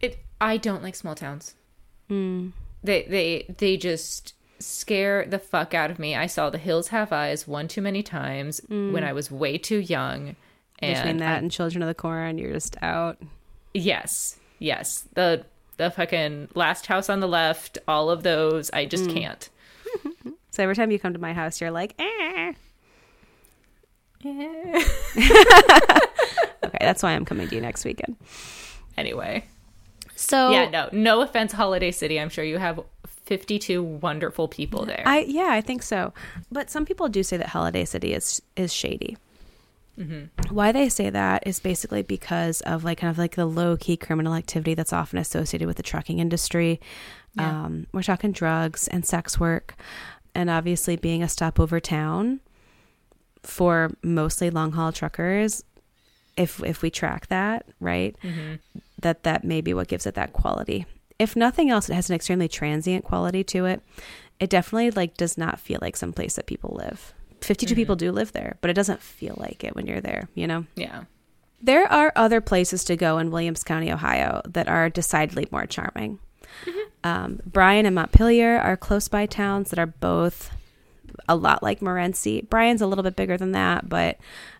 It. I don't like small towns. Mm. They. They. They just scare the fuck out of me. I saw The Hills Have Eyes one too many times when I was way too young. And Between I- that and Children of the Corn, you're just out. Yes, yes. The the fucking last house on the left, all of those, I just can't. So every time you come to my house, you're like, eh. eh. Okay, that's why I'm coming to you next weekend. anyway, So yeah, no, no offense, Holiday City. I'm sure you have 52 wonderful people there. I yeah, I think so. But some people do say that Holiday City is is shady. Why they say that is basically because of like kind of like the low key criminal activity that's often associated with the trucking industry. Yeah. Um, we're talking drugs and sex work, and obviously being a stopover town for mostly long haul truckers. If if we track that right, that that may be what gives it that quality. If nothing else, it has an extremely transient quality to it. It definitely like does not feel like some place that people live. 52 people do live there, but it doesn't feel like it when you're there, you know? yeah. There are other places to go in Williams County, Ohio that are decidedly more charming. Um, Bryan and Montpelier are close by towns that are both a lot like Morenci. Bryan's a little bit bigger than that, but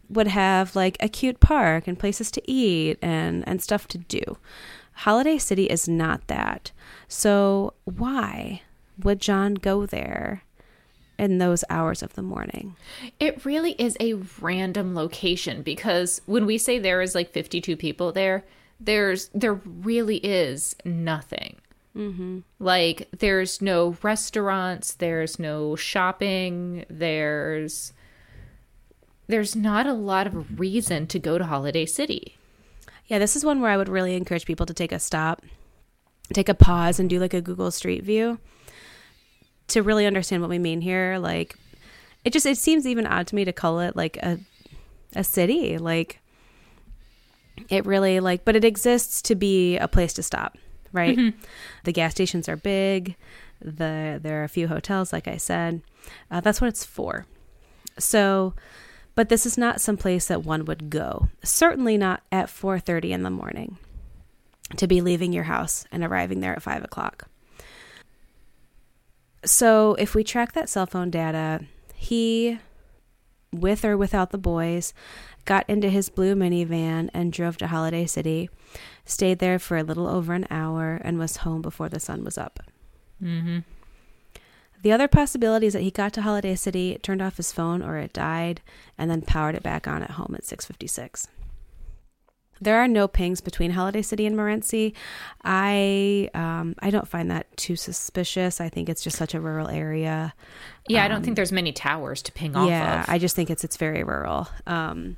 would have like a cute park and places to eat and, and stuff to do. Holiday City is not that. So why would John go there in those hours of the morning? It really is a random location because when we say there is like 52 people there, there's there really is nothing. Mm-hmm. Like there's no restaurants, there's no shopping, there's there's not a lot of reason to go to Holiday City. Yeah, this is one where I would really encourage people to take a stop, take a pause, and do like a Google Street View to really understand what we mean here. Like, it just it seems even odd to me to call it like a a city. Like, it really like, but it exists to be a place to stop, right? The gas stations are big. The there are a few hotels, like I said. Uh, that's what it's for. So, but this is not some place that one would go. Certainly not at 4:30 in the morning to be leaving your house and arriving there at five o'clock. So, if we track that cell phone data, he, with or without the boys, got into his blue minivan and drove to Holiday City, stayed there for a little over an hour, and was home before the sun was up. Mm-hmm. The other possibility is that he got to Holiday City, turned off his phone, or it died, and then powered it back on at home at 6:56. There are no pings between Holiday City and Morenci. I um, I don't find that too suspicious. I think it's just such a rural area. Yeah, I don't think there's many towers to ping off Yeah, of. I just think it's it's very rural. Um,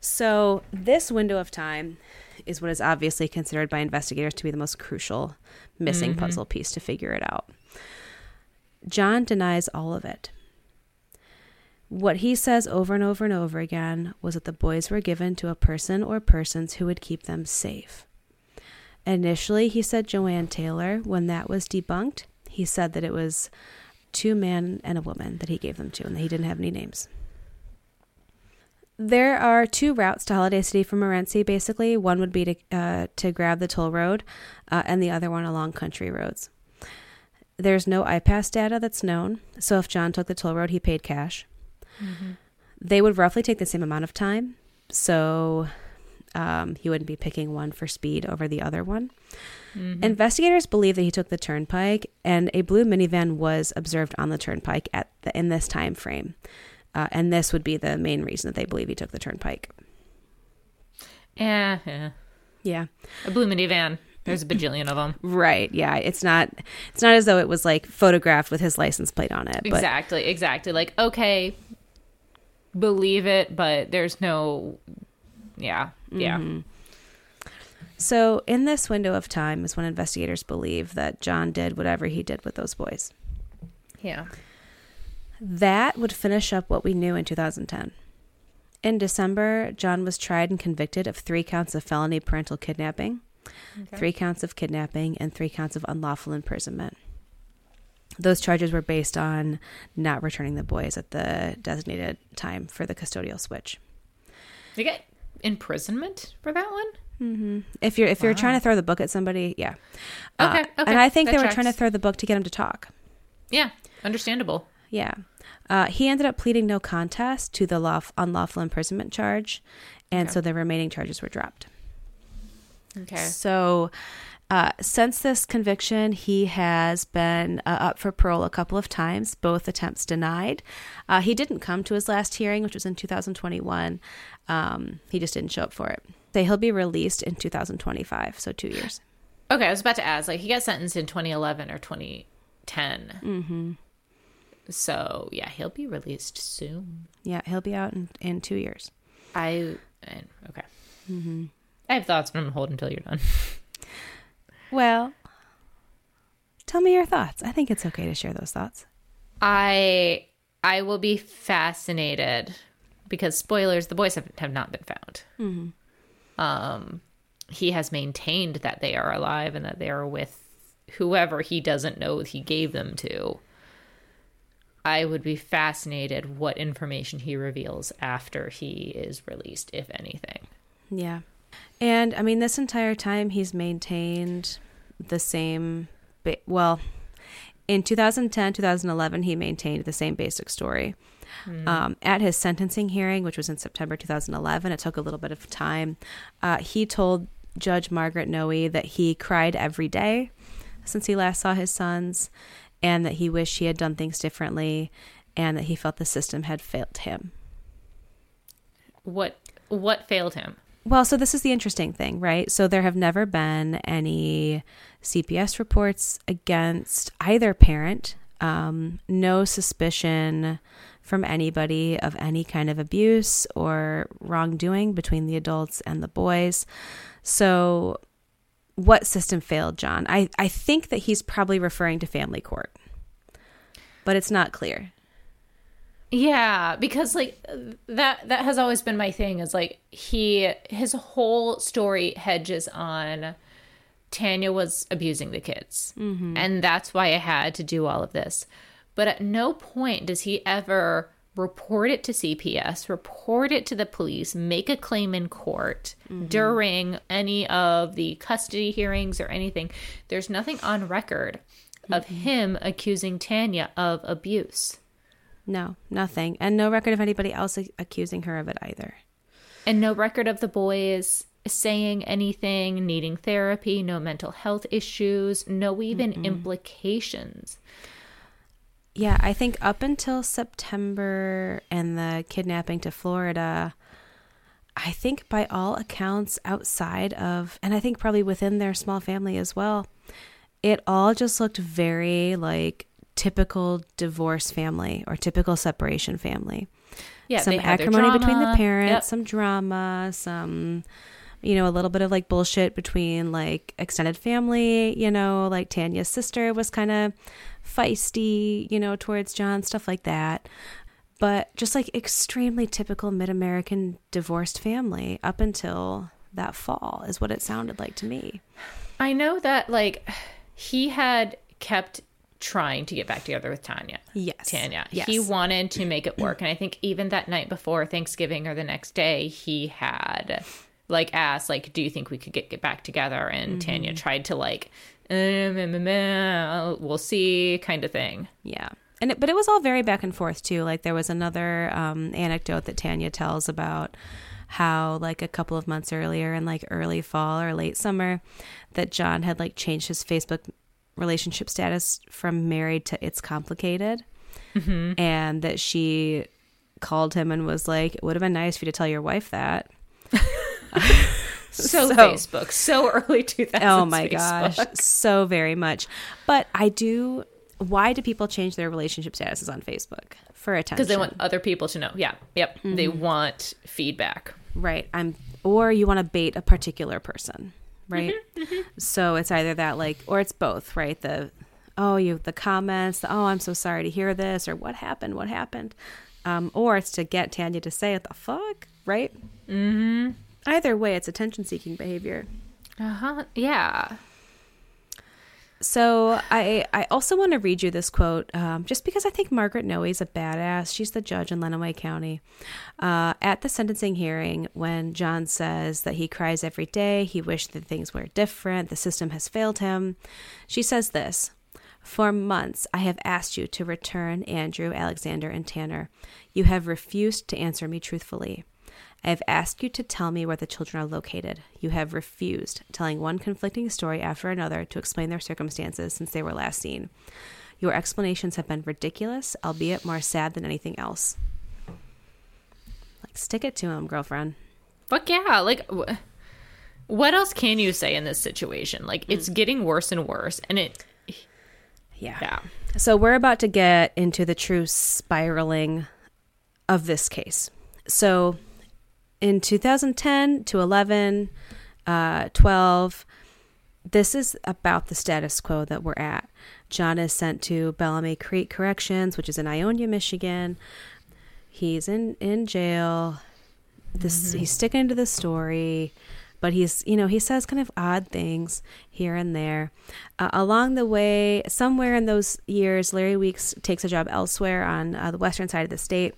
so this window of time is what is obviously considered by investigators to be the most crucial missing puzzle piece to figure it out. John denies all of it. What he says over and over and over again was that the boys were given to a person or persons who would keep them safe. Initially, he said Joanne Taylor. When that was debunked, he said that it was two men and a woman that he gave them to, and that he didn't have any names. There are two routes to Holiday City from Morenci. Basically, one would be to uh, to grab the toll road, uh, and the other one along country roads. There's no iPass data that's known, so if John took the toll road, he paid cash. They would roughly take the same amount of time, so um, he wouldn't be picking one for speed over the other one. Investigators believe that he took the turnpike, and a blue minivan was observed on the turnpike at the, in this time frame. Uh, and this would be the main reason that they believe he took the turnpike. Eh, eh. Yeah, A blue minivan. There's a bajillion of them. right. Yeah, it's not. It's not as though it was like photographed with his license plate on it. But Exactly, exactly. Like, okay, believe it, but there's no. Yeah, yeah. Mm-hmm. so in this window of time is when investigators believe that John did whatever he did with those boys. Yeah. That would finish up what we knew in 2010. In December, John was tried and convicted of three counts of felony parental kidnapping, three counts of kidnapping, and three counts of unlawful imprisonment. Those charges were based on not returning the boys at the designated time for the custodial switch. You get imprisonment for that one? If you're if you're trying to throw the book at somebody, yeah. Uh, Okay, okay, and I think that they were tracks. trying to throw the book to get him to talk. Yeah, understandable. Yeah. Uh, he ended up pleading no contest to the law- unlawful imprisonment charge, and Okay. so the remaining charges were dropped. Okay. So, uh, since this conviction, he has been uh, up for parole a couple of times, both attempts denied. Uh, he didn't come to his last hearing, which was in 2021. Um, he just didn't show up for it. Say he'll be released in 2025, so two years. Okay, I was about to ask. Like, he got sentenced in 2011 or 2010. Mm-hmm. So yeah, he'll be released soon. Yeah, he'll be out in, in two years. I okay. Mm-hmm. I have thoughts, but I'm gonna hold until you're done. Well, tell me your thoughts. I think it's okay to share those thoughts. I I will be fascinated because spoilers: the boys have have not been found. Um, he has maintained that they are alive and that they are with whoever he doesn't know he gave them to. I would be fascinated what information he reveals after he is released, if anything. Yeah. And I mean, this entire time he's maintained the same, ba- well, in 2010, 2011, he maintained the same basic story. Um, at his sentencing hearing, which was in September 2011, it took a little bit of time. Uh, he told Judge Margaret Noe that he cried every day since he last saw his sons and that he wished he had done things differently and that he felt the system had failed him. What what failed him? Well, so this is the interesting thing, right? So there have never been any CPS reports against either parent, um, no suspicion from anybody of any kind of abuse or wrongdoing between the adults and the boys. So, what system failed John? I, I think that he's probably referring to family court, but it's not clear. Yeah, because like that that has always been my thing is like he his whole story hedges on Tanya was abusing the kids. Mm-hmm. And that's why I had to do all of this. But at no point does he ever report it to CPS, report it to the police, make a claim in court mm-hmm. during any of the custody hearings or anything. There's nothing on record of mm-hmm. him accusing Tanya of abuse. No, nothing. And no record of anybody else ac- accusing her of it either. And no record of the boys saying anything, needing therapy, no mental health issues, no even implications. Yeah, I think up until September and the kidnapping to Florida, I think by all accounts outside of, and I think probably within their small family as well, it all just looked very like typical divorce family or typical separation family. Yeah, some they had their acrimony between the parents, Yep. some drama, some you know, a little bit of like bullshit between like extended family, you know, like Tanya's sister was kind of feisty, you know, towards John, stuff like that. But just like extremely typical mid American divorced family up until that fall is what it sounded like to me. I know that like he had kept trying to get back together with Tanya. Yes. Tanya. Yes. He wanted to make it work. And I think even that night before Thanksgiving or the next day, he had like asked, like, do you think we could get, get back together? And Tanya tried to like, "Um, um, um, uh, we'll see kind of thing. Yeah. And it, but it was all very back and forth too. Like there was another um, anecdote that Tanya tells about how like a couple of months earlier in like early fall or late summer that John had like changed his Facebook relationship status from married to it's complicated mm-hmm. and that she called him and was like it would have been nice for you to tell your wife that So, So- Facebook, so early 2000s. oh my Facebook. gosh so very much but i do why do people change their relationship statuses on facebook for attention Because they want other people to know. Yeah. Yep. They mm-hmm. want feedback. Right. I'm or you want to bait a particular person, right? So it's either that like or it's both, right? The oh, you the comments, the, oh, I'm so sorry to hear this or what happened? What happened? Um or it's to get Tanya to say what the fuck, right? Mhm. Either way, it's attention seeking behavior. Uh huh. Yeah. So I I also want to read you this quote um, just because I think Margaret Noe is a badass. She's the judge in Lenawee County. Uh, at the sentencing hearing, when John says that he cries every day, he wished that things were different, the system has failed him. She says this. For months, I have asked you to return Andrew, Alexander, and Tanner. You have refused to answer me truthfully. I have asked you to tell me where the children are located. You have refused, telling one conflicting story after another to explain their circumstances since they were last seen. Your explanations have been ridiculous, albeit more sad than anything else. Like, stick it to him, girlfriend. Fuck yeah. Like, wh- what else can you say in this situation? Like, it's mm. getting worse and worse. And it, Yeah. yeah. So we're about to get into the true spiraling of this case. So in 2010 to 11, uh, 12, this is about the status quo that we're at. John is sent to Bellamy Creek Corrections, which is in Ionia, Michigan. He's in, in jail. This he's sticking to the story, but he's you know he says kind of odd things here and there. Uh, along the way, somewhere in those years, Larry Weeks takes a job elsewhere on uh, the western side of the state.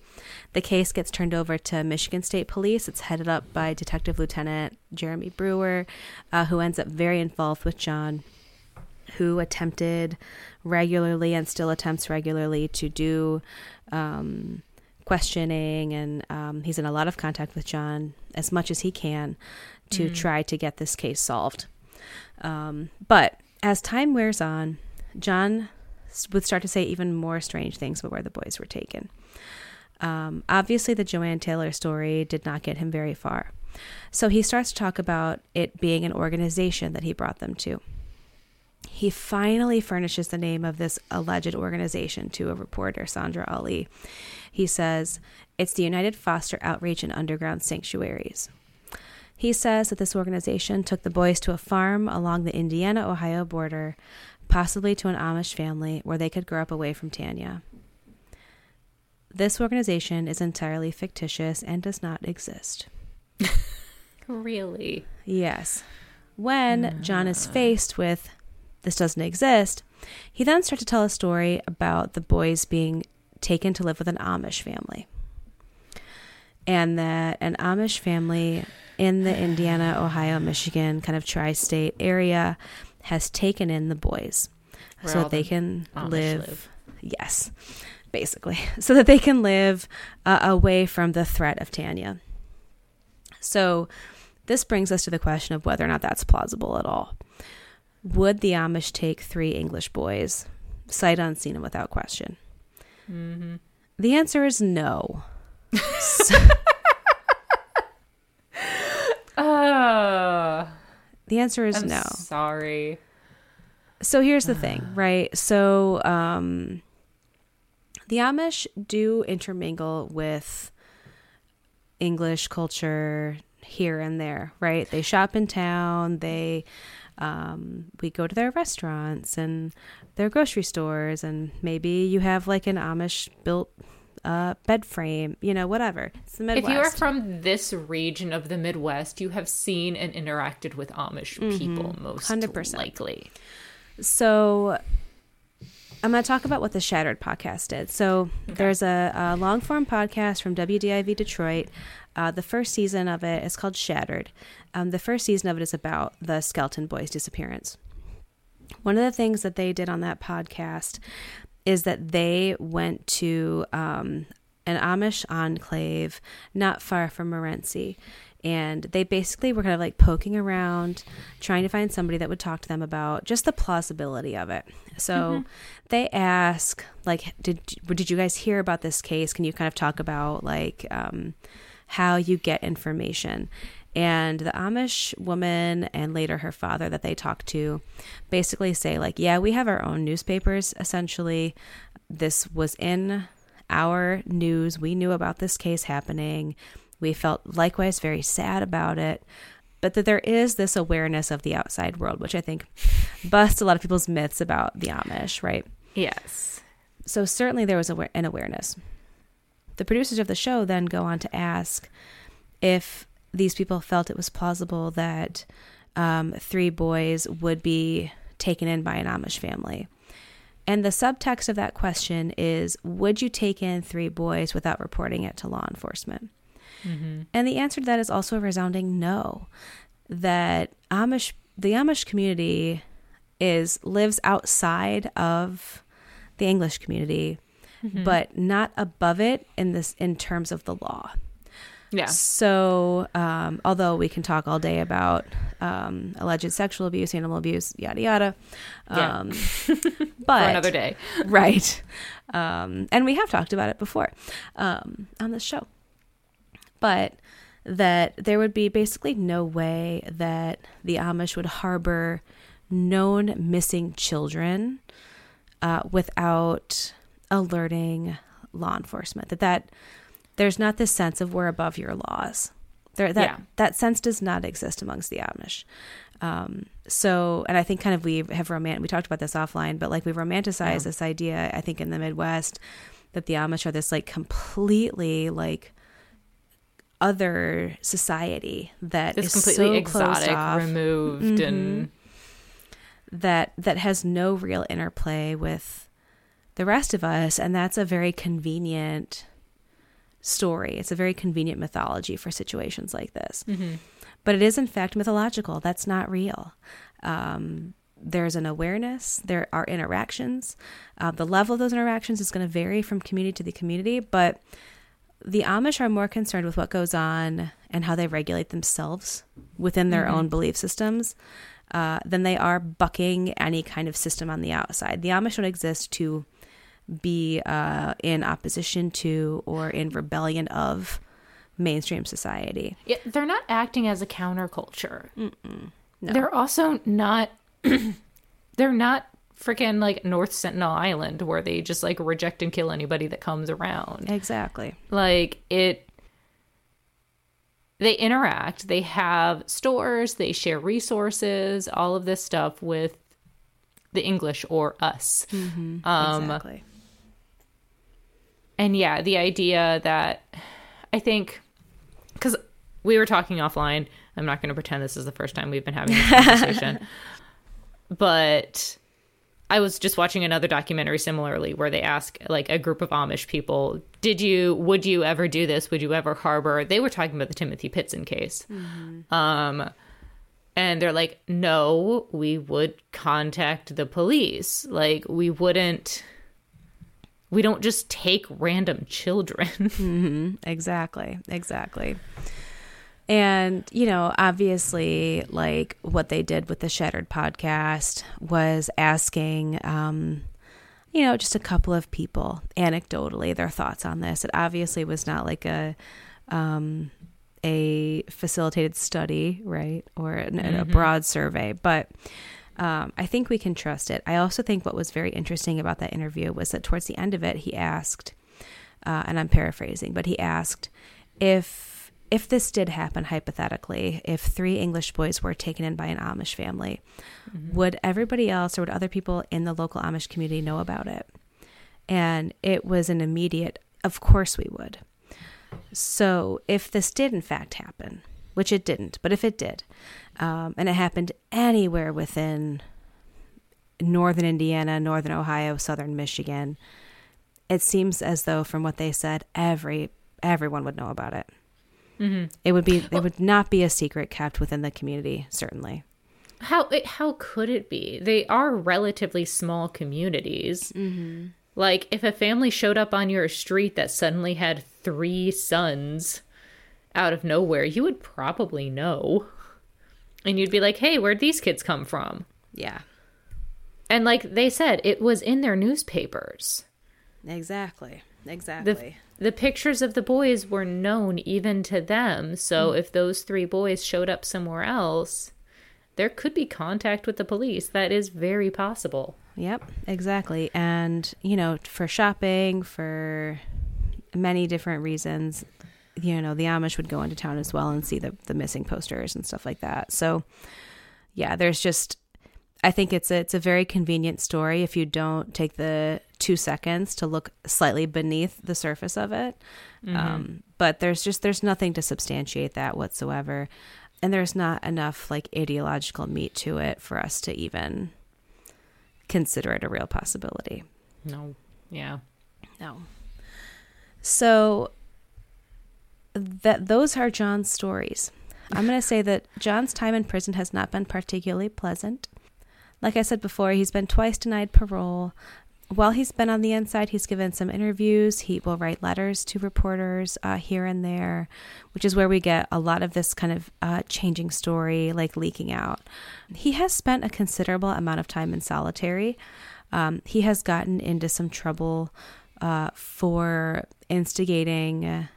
The case gets turned over to Michigan State Police. It's headed up by Detective Lieutenant Jeremy Brewer, uh, who ends up very involved with John who attempted regularly and still attempts regularly to do um, questioning, and um, he's in a lot of contact with John as much as he can to try to get this case solved. Um, but as time wears on, John would start to say even more strange things about where the boys were taken. Um, obviously, the Joanne Taylor story did not get him very far. So he starts to talk about it being an organization that he brought them to. He finally furnishes the name of this alleged organization to a reporter, Sandra Ali. He says, It's the United Foster Outreach and Underground Sanctuaries. He says that this organization took the boys to a farm along the Indiana Ohio border, possibly to an Amish family where they could grow up away from Tanya. This organization is entirely fictitious and does not exist. Really? Yes. when John is faced with this doesn't exist, he then starts to tell a story about the boys being taken to live with an Amish family. And that an Amish family in the Indiana, Ohio, Michigan kind of tri state area has taken in the boys Where so that they the can live, live. Yes, basically. So that they can live uh, away from the threat of Tanya. So this brings us to the question of whether or not that's plausible at all. Would the Amish take three English boys, sight unseen and without question? Mm-hmm. The answer is no. So- The answer is I'm no. sorry. So here's the thing, right? So um, the Amish do intermingle with English culture here and there, right? They shop in town. They um, we go to their restaurants and their grocery stores, and maybe you have like an Amish built uh, bed frame, you know, whatever. It's the Midwest. If you are from this region of the Midwest, you have seen and interacted with Amish people most 100%. likely. So I'm going to talk about what the Shattered podcast did. So there's a, a long form podcast from WDIV Detroit. Uh, the first season of it is called Shattered. Um, the first season of it is about the Skelton Boys' disappearance. One of the things that they did on that podcast is that they went to um, an Amish enclave not far from Morenci. And they basically were kind of like poking around, trying to find somebody that would talk to them about just the plausibility of it. So they ask, like, did did you guys hear about this case? Can you kind of talk about like um, how you get information? And the Amish woman and later her father that they talked to basically say, like, yeah, we have our own newspapers essentially. This was in our news. We knew about this case happening. We felt likewise very sad about it. But that there is this awareness of the outside world, which I think busts a lot of people's myths about the Amish, right? Yes. So certainly there was an awareness. The producers of the show then go on to ask if these people felt it was plausible that um, three boys would be taken in by an Amish family. And the subtext of that question is Would you take in three boys without reporting it to law enforcement? And the answer to that is also a resounding no. That Amish, the Amish community is lives outside of the English community, but not above it in this in terms of the law. Yeah. So, um, although we can talk all day about um, alleged sexual abuse, animal abuse, yada yada, Yeah. um, For but another day. right? Um, and we have talked about it before um, on this show, but that there would be basically no way that the Amish would harbor known missing children uh, without alerting law enforcement. That that there's not this sense of we're above your laws. There, that Yeah. that sense does not exist amongst the Amish. Um, so, and I think kind of we have romant. We talked about this offline, but like we romanticize this idea. I think in the Midwest that the Amish are this like completely like other society that It's is completely so exotic, off, removed, and that that has no real interplay with the rest of us, and that's a very convenient story. It's a very convenient mythology for situations like this. But it is, in fact, mythological. That's not real. Um, there's an awareness, there are interactions. Uh, the level of those interactions is going to vary from community to the community, but the Amish are more concerned with what goes on and how they regulate themselves within their own belief systems uh, than they are bucking any kind of system on the outside. The Amish don't exist to be uh, in opposition to or in rebellion of mainstream society. Yeah, they're not acting as a counterculture. They're also not. they're not freaking like North Sentinel Island where they just like reject and kill anybody that comes around. Exactly. Like it. They interact. They have stores. They share resources. All of this stuff with the English or us. Um, exactly. And yeah, the idea that I think because we were talking offline, I'm not going to pretend this is the first time we've been having this conversation. but I was just watching another documentary similarly where they ask like a group of Amish people, "Did you would you ever do this? Would you ever harbor?" They were talking about the Timothy Pitzen case. Mm-hmm. Um and they're like, "No, we would contact the police. Like we wouldn't we don't just take random children." mm-hmm. Exactly. Exactly. And, you know, obviously, like what they did with the Shattered podcast was asking, um, you know, just a couple of people anecdotally their thoughts on this. It obviously was not like a, um, a facilitated study, right, or an, mm-hmm. a broad survey, but um, I think we can trust it. I also think what was very interesting about that interview was that towards the end of it, he asked, uh, and I'm paraphrasing, but he asked if if this did happen hypothetically, if three English boys were taken in by an Amish family, mm-hmm. would everybody else or would other people in the local Amish community know about it? And it was an immediate, of course we would. So if this did in fact happen, which it didn't, but if it did, um, and it happened anywhere within northern Indiana, northern Ohio, southern Michigan, it seems as though from what they said, every everyone would know about it. Mm-hmm. It would be it would not be a secret kept within the community, certainly. How how could it be? They are relatively small communities. Mm-hmm. Like if a family showed up on your street that suddenly had three sons out of nowhere, you would probably know. And you'd be like, "Hey, where'd these kids come from?" Yeah. And like they said, it was in their newspapers. Exactly. Exactly. The, the pictures of the boys were known even to them. So mm. if those three boys showed up somewhere else, there could be contact with the police. That is very possible. Yep, exactly. And, you know, for shopping, for many different reasons, you know, the Amish would go into town as well and see the, the missing posters and stuff like that. So, yeah, there's just I think it's a, it's a very convenient story if you don't take the two seconds to look slightly beneath the surface of it. Mm-hmm. Um, but there's just there's nothing to substantiate that whatsoever, and there's not enough like ideological meat to it for us to even consider it a real possibility. No. Yeah. No. So that those are John's stories. I'm going to say that John's time in prison has not been particularly pleasant. Like I said before, he's been twice denied parole. While he's been on the inside, he's given some interviews. He will write letters to reporters uh, here and there, which is where we get a lot of this kind of uh, changing story, like leaking out. He has spent a considerable amount of time in solitary. Um, he has gotten into some trouble uh, for instigating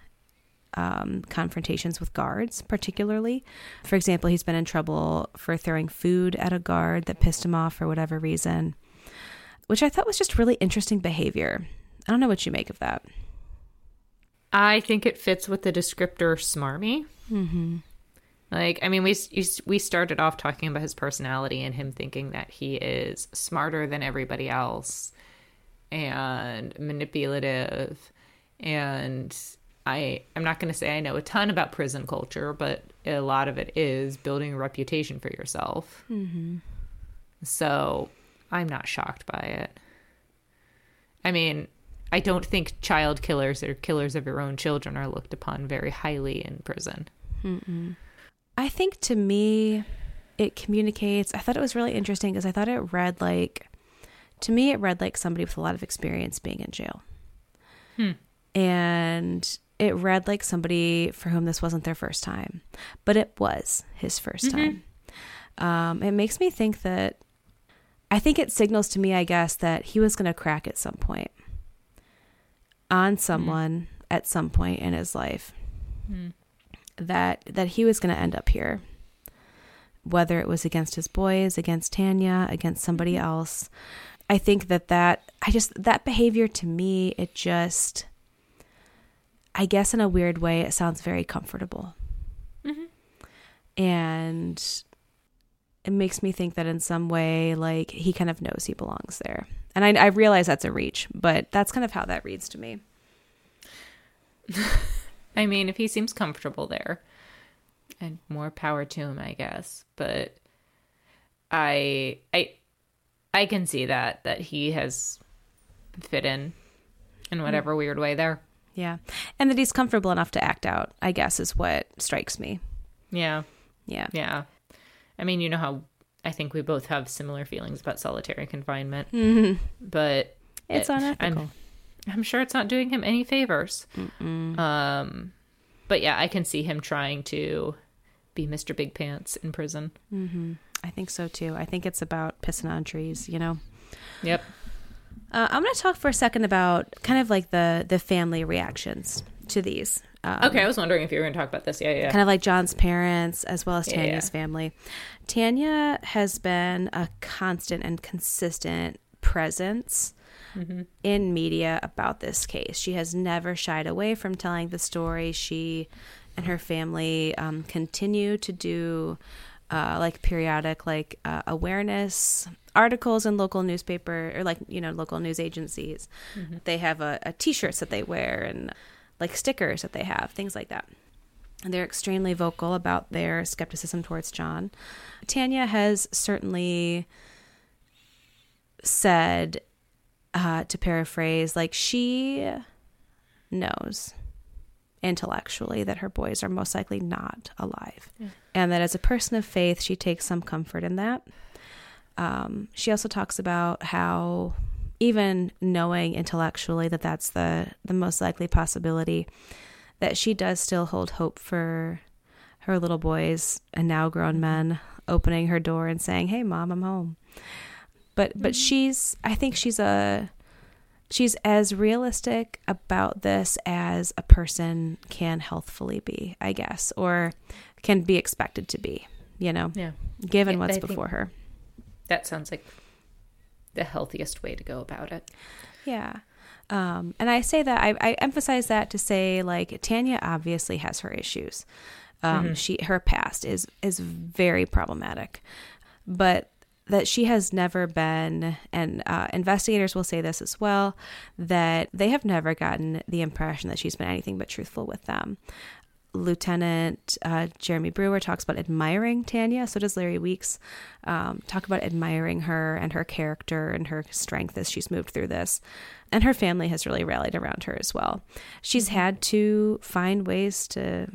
um, confrontations with guards, particularly. For example, he's been in trouble for throwing food at a guard that pissed him off for whatever reason, which I thought was just really interesting behavior. I don't know what you make of that. I think it fits with the descriptor smarmy. Mm-hmm. Like, I mean, we we started off talking about his personality and him thinking that he is smarter than everybody else and manipulative and I I'm not going to say I know a ton about prison culture, but a lot of it is building a reputation for yourself. Mm-hmm. So I'm not shocked by it. I mean, I don't think child killers or killers of your own children are looked upon very highly in prison. Mm-mm. I think to me, it communicates. I thought it was really interesting because I thought it read like, to me, it read like somebody with a lot of experience being in jail. Hmm. And it read like somebody for whom this wasn't their first time, but it was his 1st mm-hmm. time. Um, it makes me think that I think it signals to me, I guess, that he was going to crack at some point on someone mm. at some point in his life. Mm. That that he was going to end up here, whether it was against his boys, against Tanya, against somebody mm-hmm. else. I think that that I just that behavior to me, it just I guess in a weird way, it sounds very comfortable. Mm-hmm. And it makes me think that in some way, like he kind of knows he belongs there. And I, I realize that's a reach, but that's kind of how that reads to me. I mean, if he seems comfortable there, and more power to him, I guess. But I I I can see that that he has fit in in whatever weird way there. Yeah. And that he's comfortable enough to act out, I guess, is what strikes me. Yeah. Yeah. Yeah. I mean, you know how I think we both have similar feelings about solitary confinement, but It's it- unethical. I'm, I'm sure it's not doing him any favors. Um, but yeah, I can see him trying to be Mr. Big Pants in prison. I think so too. I think it's about pissing on trees, you know? Yep. Uh, I'm going to talk for a second about kind of like the the family reactions to these. Um, Okay, I was wondering if you were going to talk about this. Yeah, yeah. kind of like John's parents as well as Yeah, Tanya's yeah. family. Tanya has been a constant and consistent presence Mm-hmm. in media about this case. She has never shied away from telling the story. She and her family um, continue to do uh, like periodic like uh, awareness articles in local newspaper or like you know local news agencies. They have a, a t-shirts that they wear and like stickers that they have, things like that. And they're extremely vocal about their skepticism towards John. Tanya has certainly said, uh, to paraphrase, like she knows intellectually that her boys are most likely not alive. And that as a person of faith, she takes some comfort in that. Um, she also talks about how even knowing intellectually that that's the, the most likely possibility, that she does still hold hope for her little boys and now grown men opening her door and saying, "Hey, mom, I'm home." But but she's I think she's a she's as realistic about this as a person can healthfully be, I guess, or can be expected to be, you know, Yeah. given Yeah, what's I before her. That sounds like the healthiest way to go about it. Yeah. Um, and I say that I, I emphasize that to say like Tanya obviously has her issues. Um, She her past is is very problematic, but that she has never been, and uh, investigators will say this as well, that they have never gotten the impression that she's been anything but truthful with them. Lieutenant uh, Jeremy Brewer talks about admiring Tanya. So does Larry Weeks. Um, talk about admiring her and her character and her strength as she's moved through this. And her family has really rallied around her as well. She's had to find ways to,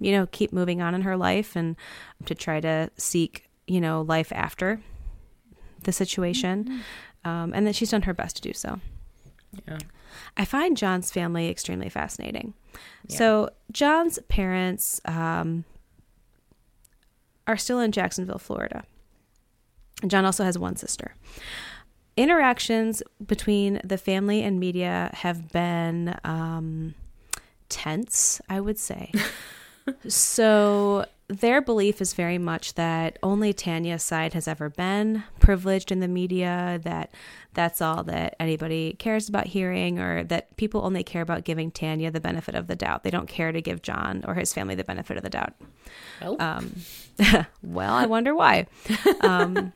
you know, keep moving on in her life and to try to seek, you know, life after the situation. Um, and that she's done her best to do so. Yeah. I find John's family extremely fascinating. So John's parents um, are still in Jacksonville, Florida. John also has one sister. Interactions between the family and media have been um, tense, I would say. so their belief is very much that only Tanya's side has ever been privileged in the media, that that's all that anybody cares about hearing, or that people only care about giving Tanya the benefit of the doubt. They don't care to give John or his family the benefit of the doubt. Well, Um, well, I wonder why. Um,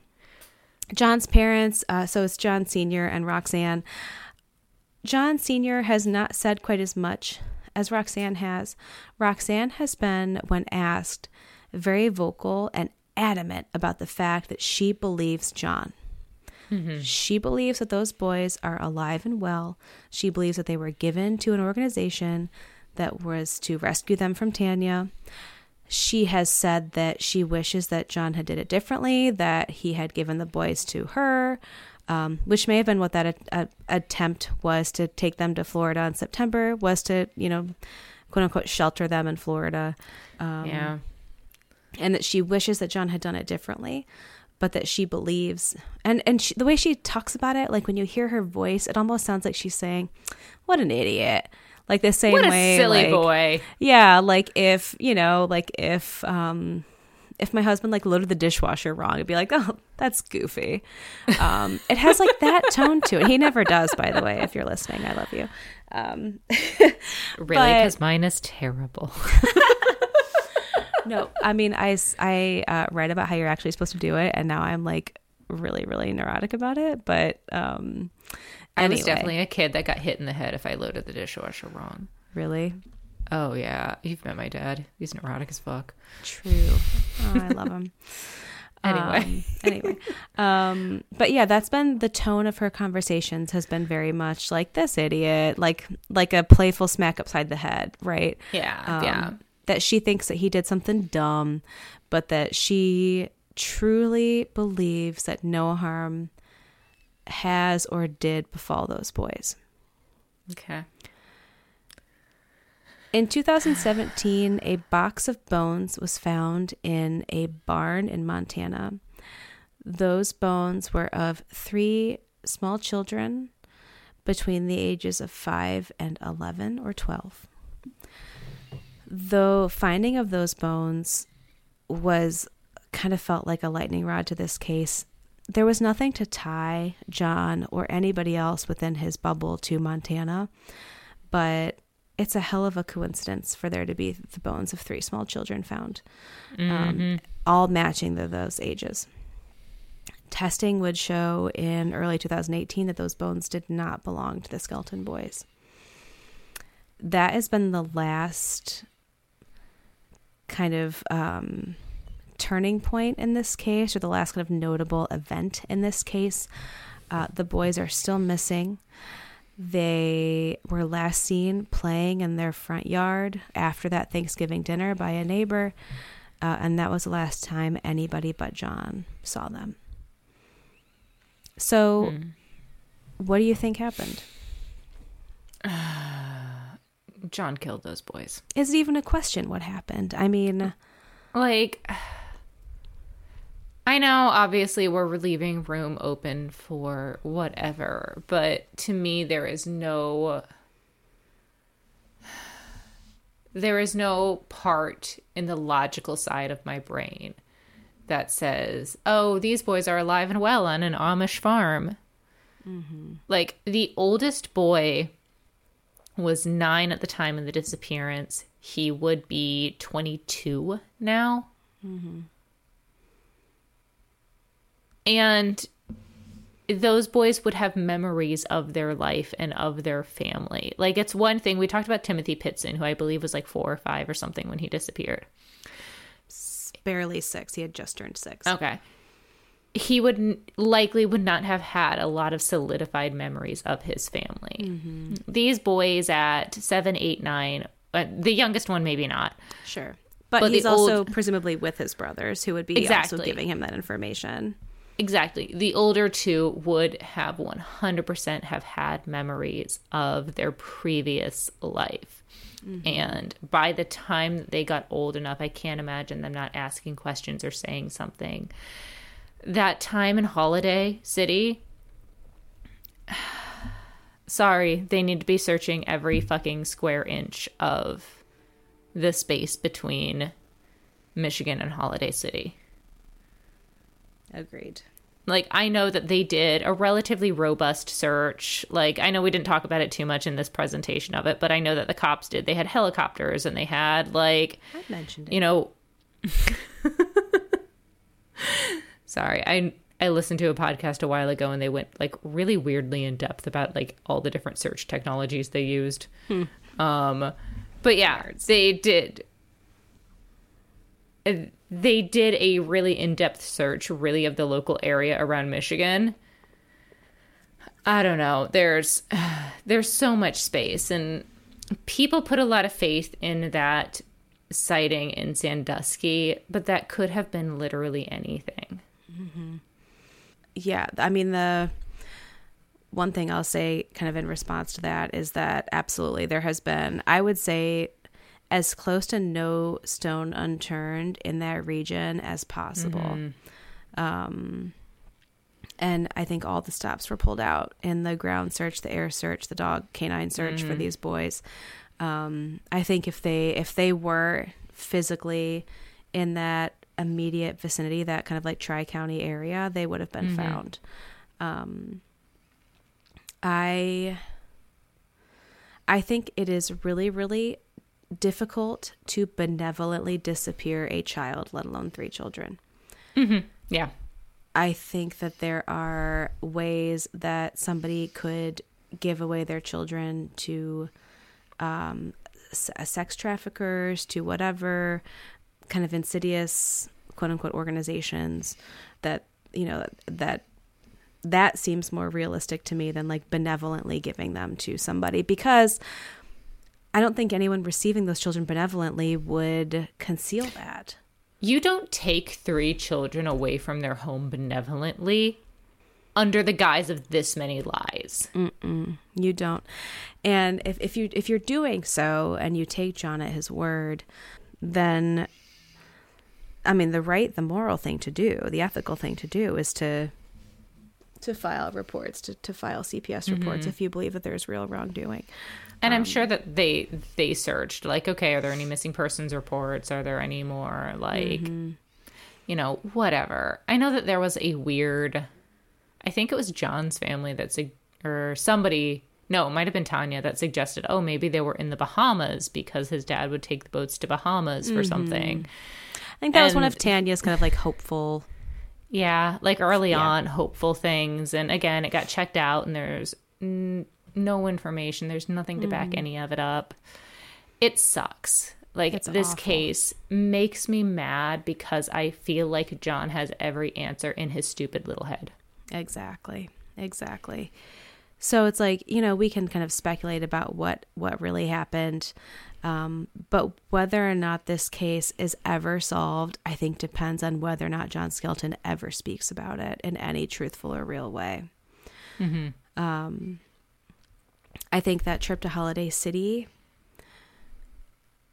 John's parents, uh, so it's John Sr. and Roxanne. John Sr. has not said quite as much as Roxanne has. Roxanne has been, when asked, very vocal and adamant about the fact that she believes John. She believes that those boys are alive and well. She believes that they were given to an organization that was to rescue them from Tanya. She has said that she wishes that John had did it differently, that he had given the boys to her, um, which may have been what that a- a- attempt was to take them to Florida in September, was to, you know, quote unquote, shelter them in Florida um, yeah. And that she wishes that John had done it differently, but that she believes and and she, the way she talks about it, like when you hear her voice, it almost sounds like she's saying, "What an idiot!" Like the same What a way, silly like- boy. Yeah, like if you know, like if um if my husband like loaded the dishwasher wrong, it'd be like, "Oh, that's goofy." Um, it has like that tone to it. He never does, by the way. If you're listening, I love you. Um, Really? Because mine is terrible. no, I mean, I uh, read about how you're actually supposed to do it, and now I'm like really, really neurotic about it. But um, I was definitely a kid that got hit in the head if I loaded the dishwasher wrong. really. Oh yeah, you've met my dad. He's neurotic as fuck. True. Oh, I love him. Anyway. Um, anyway. Um, but yeah, that's been the tone of her conversations has been very much like this idiot, like like a playful smack upside the head, right? Yeah, Um, yeah. That she thinks that he did something dumb, but that she truly believes that no harm has or did befall those boys. Okay. In 2017, a box of bones was found in a barn in Montana. Those bones were of three small children between the ages of 5 and 11 or 12. The finding of those bones was kind of felt like a lightning rod to this case. There was nothing to tie John or anybody else within his bubble to Montana, but it's a hell of a coincidence for there to be the bones of three small children found, um, all matching the, those ages. Testing would show in early 2018 that those bones did not belong to the Skelton boys. That has been the last kind of um, turning point in this case, or the last kind of notable event in this case. Uh, the boys are still missing. They were last seen playing in their front yard after that Thanksgiving dinner by a neighbor, uh, and that was the last time anybody but John saw them. So, what do you think happened? John killed those boys. Is it even a question what happened? I mean, Like, I know obviously we're leaving room open for whatever, but to me, there is no. There is no part in the logical side of my brain that says, oh, these boys are alive and well on an Amish farm. Mm-hmm. Like, the oldest boy was nine at the time of the disappearance. He would be 22 now. Mm-hmm. And those boys would have memories of their life and of their family. Like, it's one thing. We talked about Timothy Pitzen, who I believe was like four or five or something when he disappeared. barely six. He had just turned six. Okay. He would likely would not have had a lot of solidified memories of his family. These boys at seven, eight, nine, uh, the youngest one maybe not. Sure. But, But he's also old- presumably with his brothers who would be Exactly. also giving him that information. Exactly. The older two would have 100% have had memories of their previous life. And by the time they got old enough, I can't imagine them not asking questions or saying something. That time in Holiday City, sorry, they need to be searching every fucking square inch of the space between Michigan and Holiday City. Agreed. like I know that they did a relatively robust search. Like I know we didn't talk about it too much in this presentation of it, but I know that the cops did. They had helicopters and they had like, I mentioned it. you know Sorry. I I listened to a podcast a while ago and they went like really weirdly in depth about like all the different search technologies they used. Um but yeah, they did uh, they did a really in-depth search really of the local area around Michigan. I don't know. There's there's so much space and people put a lot of faith in that sighting in Sandusky, but that could have been literally anything. Yeah, I mean the one thing I'll say kind of in response to that is that absolutely there has been I would say as close to no stone unturned in that region as possible. Um and I think all the stops were pulled out in the ground search, the air search, the dog canine search for these boys. Um, I think if they if they were physically in that immediate vicinity, that kind of like tri county area, they would have been found. Um, I I think it is really really difficult to benevolently disappear a child, let alone three children. Mm-hmm. Yeah. I think that there are ways that somebody could give away their children to um, sex traffickers to whatever kind of insidious quote unquote organizations that you know that that seems more realistic to me than like benevolently giving them to somebody because I don't think anyone receiving those children benevolently would conceal that. You don't take three children away from their home benevolently under the guise of this many lies. Mm-mm, you don't. And if, if you if you're doing so and you take John at his word, then I mean the right, the moral thing to do, the ethical thing to do is to to file reports, to, to file CPS reports mm-hmm. if you believe that there's real wrongdoing. And um, I'm sure that they they searched like, okay, are there any missing persons reports? Are there any more like, mm-hmm. you know, whatever? I know that there was a weird. I think it was John's family that or somebody. No, it might have been Tanya that suggested, oh, maybe they were in the Bahamas because his dad would take the boats to Bahamas for mm-hmm. something. I think that and, was one of Tanya's kind of like hopeful yeah, like early yeah. on, hopeful things. And again, it got checked out, and there's n- no information. There's nothing to mm. back any of it up. It sucks. Like it's this awful. case makes me mad because I feel like John has every answer in his stupid little head. Exactly. Exactly. So it's like, you know, we can kind of speculate about what what really happened. Um, but whether or not this case is ever solved, I think depends on whether or not John Skelton ever speaks about it in any truthful or real way. Mm-hmm. Um, I think that trip to Holiday City,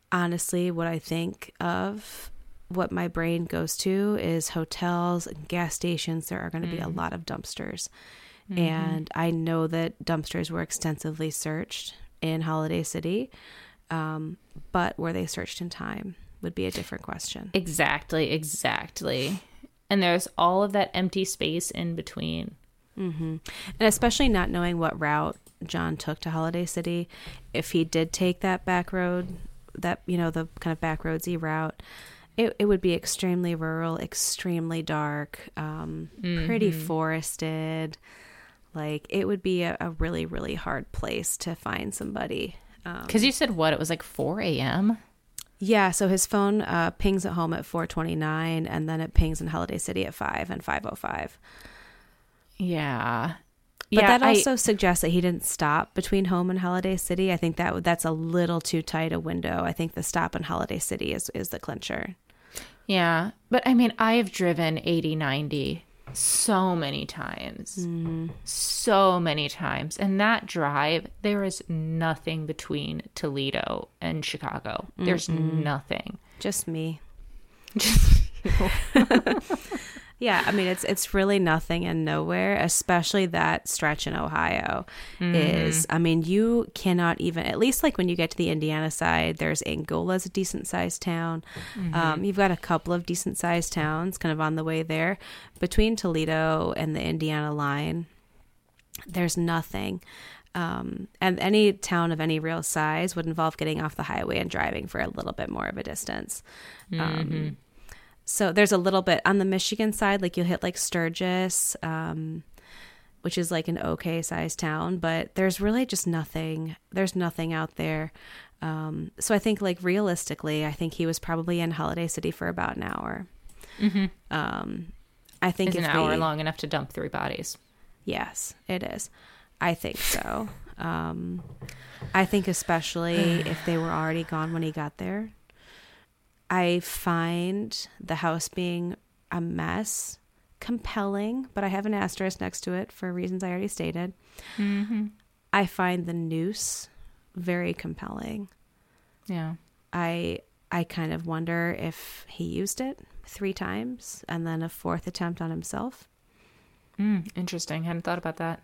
honestly, what I think of, what my brain goes to is hotels and gas stations. There are going to mm-hmm. be a mm-hmm. lot of dumpsters. Mm-hmm. And I know that dumpsters were extensively searched in Holiday City. Um, but were they searched in time would be a different question. Exactly, exactly. And there's all of that empty space in between. Mm-hmm. And especially not knowing what route John took to Holiday City, if he did take that back road, that, you know, the kind of back roadsy route, it, it would be extremely rural, extremely dark, um, mm-hmm. pretty forested. Like it would be a, a really, really hard place to find somebody because um, you said what? It was like 4 a.m.? Yeah, so his phone uh, pings at home at 4:29, and then it pings in Holiday City at five and 5:05. Yeah, but yeah, that also I, suggests that he didn't stop between home and Holiday City. I think that that's a little too tight a window. I think the stop in Holiday City is is the clincher. Yeah, but I mean, I have driven 80, 90 so many times. Mm-hmm. So many times. And that drive, there is nothing between Toledo and Chicago. There's mm nothing. Just me. Just Yeah, I mean it's it's really nothing and nowhere, especially that stretch in Ohio mm-hmm. is I mean you cannot even at least like when you get to the Indiana side, there's Angola's a decent sized town. Mm-hmm. Um, you've got a couple of decent sized towns kind of on the way there between Toledo and the Indiana line. There's nothing. Um, and any town of any real size would involve getting off the highway and driving for a little bit more of a distance. Um, mm-hmm. So there's a little bit on the Michigan side, like you'll hit like Sturgis, um, which is like an okay sized town, but there's really just nothing. There's nothing out there. Um, so I think like realistically, I think he was probably in Holiday City for about an hour. Mm-hmm. Um, I think is an hour we, long enough to dump three bodies. Yes, it is. I think so. Um, I think especially if they were already gone when he got there, I find the house being a mess compelling, but I have an asterisk next to it for reasons I already stated. Mm-hmm. I find the noose very compelling. Yeah. I I kind of wonder if he used it three times and then a fourth attempt on himself. Mm, interesting. Hadn't thought about that.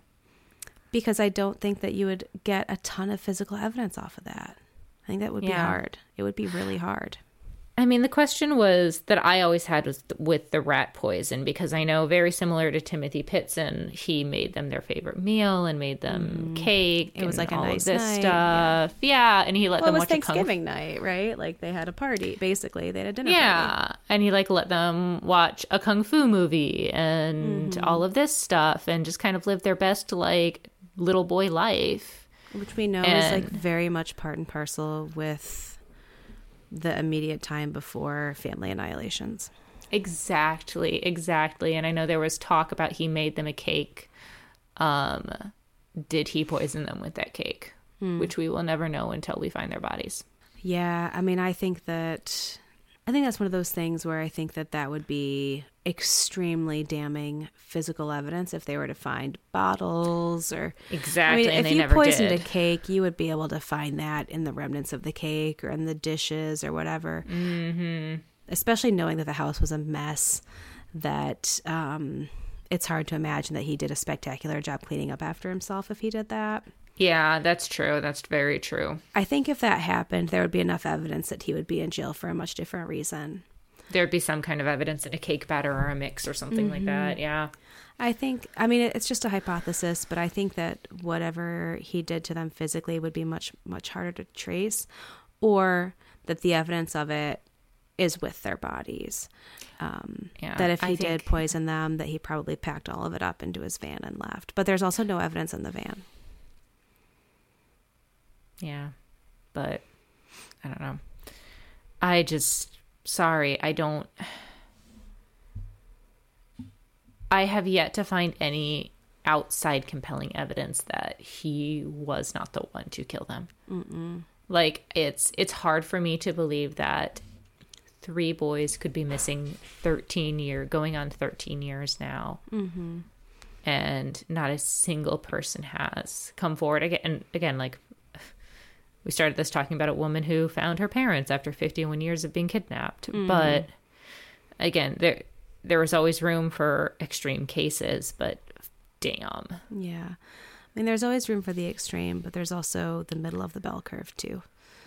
Because I don't think that you would get a ton of physical evidence off of that. I think that would yeah. be hard. It would be really hard. I mean, the question was that I always had was with the rat poison because I know very similar to Timothy Pitzen, he made them their favorite meal and made them mm. cake. It was like all a nice this night. stuff. Yeah. yeah. and he let well, them watch Thanksgiving night, right? Like they had a party. Basically, they had a dinner. Yeah, party. and he like let them watch a kung fu movie and mm-hmm. all of this stuff, and just kind of live their best like little boy life. which we know is like very much part and parcel with the immediate time before family annihilations. Exactly, exactly. And I know there was talk about he made them a cake. Um, did he poison them with that cake? Hmm. Which we will never know until we find their bodies. Yeah, I mean, I think that I think that's one of those things where I think that that would be extremely damning physical evidence if they were to find bottles or exactly. I mean, if you poisoned did. a cake, you would be able to find that in the remnants of the cake or in the dishes or whatever. Mm-hmm. Especially knowing that the house was a mess, that um, it's hard to imagine that he did a spectacular job cleaning up after himself if he did that. Yeah, that's true. That's very true. I think if that happened, there would be enough evidence that he would be in jail for a much different reason. There'd be some kind of evidence in a cake batter or a mix or something mm-hmm. like that. Yeah. I think, I mean, it's just a hypothesis, but I think that whatever he did to them physically would be much, much harder to trace, or that the evidence of it is with their bodies. Um, yeah, that if he did poison them, that he probably packed all of it up into his van and left. But there's also no evidence in the van. Yeah. But I don't know. I just sorry, I don't I have yet to find any outside compelling evidence that he was not the one to kill them. Mm-mm. Like it's it's hard for me to believe that three boys could be missing 13 year going on 13 years now. Mm-hmm. And not a single person has come forward again. And again, like we started this talking about a woman who found her parents after 51 years of being kidnapped. Mm. But again, there there was always room for extreme cases, but damn. Yeah. I mean, there's always room for the extreme, but there's also the middle of the bell curve too.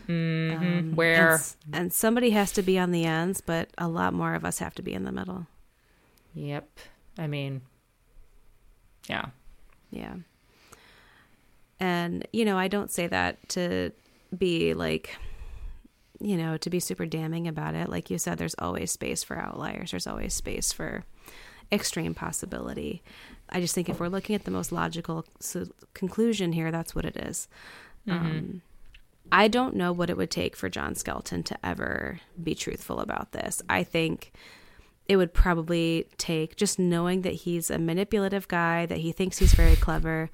Mm-hmm. Um, Where and, and somebody has to be on the ends, but a lot more of us have to be in the middle. Yep. I mean, yeah. Yeah. And, you know, I don't say that to be like you know to be super damning about it like you said there's always space for outliers there's always space for extreme possibility i just think if we're looking at the most logical conclusion here that's what it is. Mm-hmm. Um, i don't know what it would take for john skelton to ever be truthful about this i think it would probably take just knowing that he's a manipulative guy that he thinks he's very clever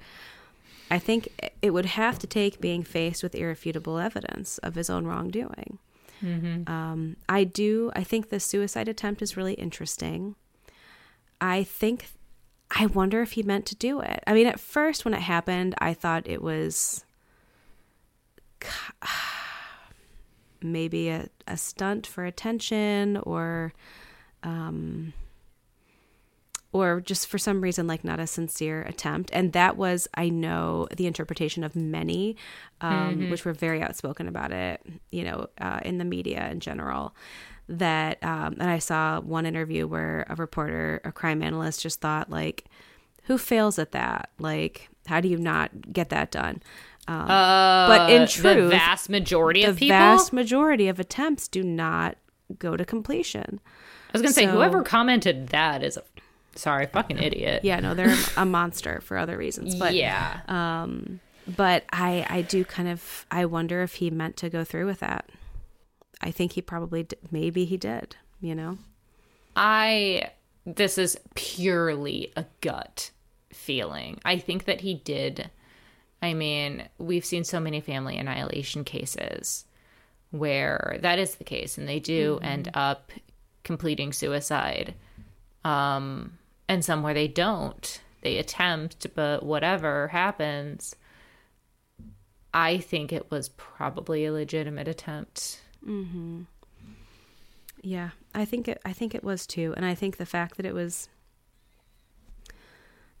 I think it would have to take being faced with irrefutable evidence of his own wrongdoing. Mm-hmm. Um, I do. I think the suicide attempt is really interesting. I think. I wonder if he meant to do it. I mean, at first when it happened, I thought it was maybe a, a stunt for attention or um, or just for some reason like not a sincere attempt. And that was i know the interpretation of many um, mm-hmm. which were very outspoken about it you know uh, in the media in general that um, and i saw one interview where a reporter a crime analyst just thought like who fails at that? Like how do you not get that done? Um, uh, but in truth the vast majority the of people? vast majority of attempts do not go to completion. I was gonna so, say whoever commented that is a sorry, fucking idiot. Yeah, no, they're a monster for other reasons. But yeah, um, but I I do kind of I wonder if he meant to go through with that. I think he probably maybe he did. You know, I this is purely a gut feeling. I think that he did. I mean, we've seen so many family annihilation cases where that is the case, and they do mm-hmm. end up completing suicide. Um, and some where they don't. They attempt, but whatever happens, I think it was probably a legitimate attempt. Mm-hmm. Yeah, I think it. I think it was too, and I think the fact that it was,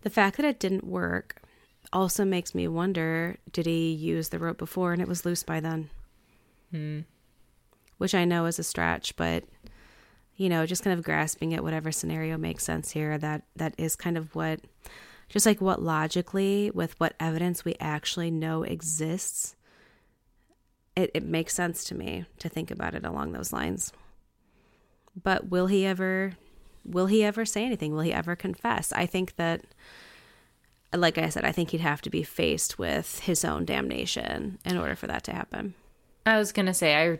the fact that it didn't work, also makes me wonder: Did he use the rope before and it was loose by then? Hmm. Which I know is a stretch, but you know, just kind of grasping at whatever scenario makes sense here. That that is kind of what, just like what logically with what evidence we actually know exists. It, it makes sense to me to think about it along those lines. But will he ever will he ever say anything? Will he ever confess? I think that like I said, I think he'd have to be faced with his own damnation in order for that to happen. I was gonna say I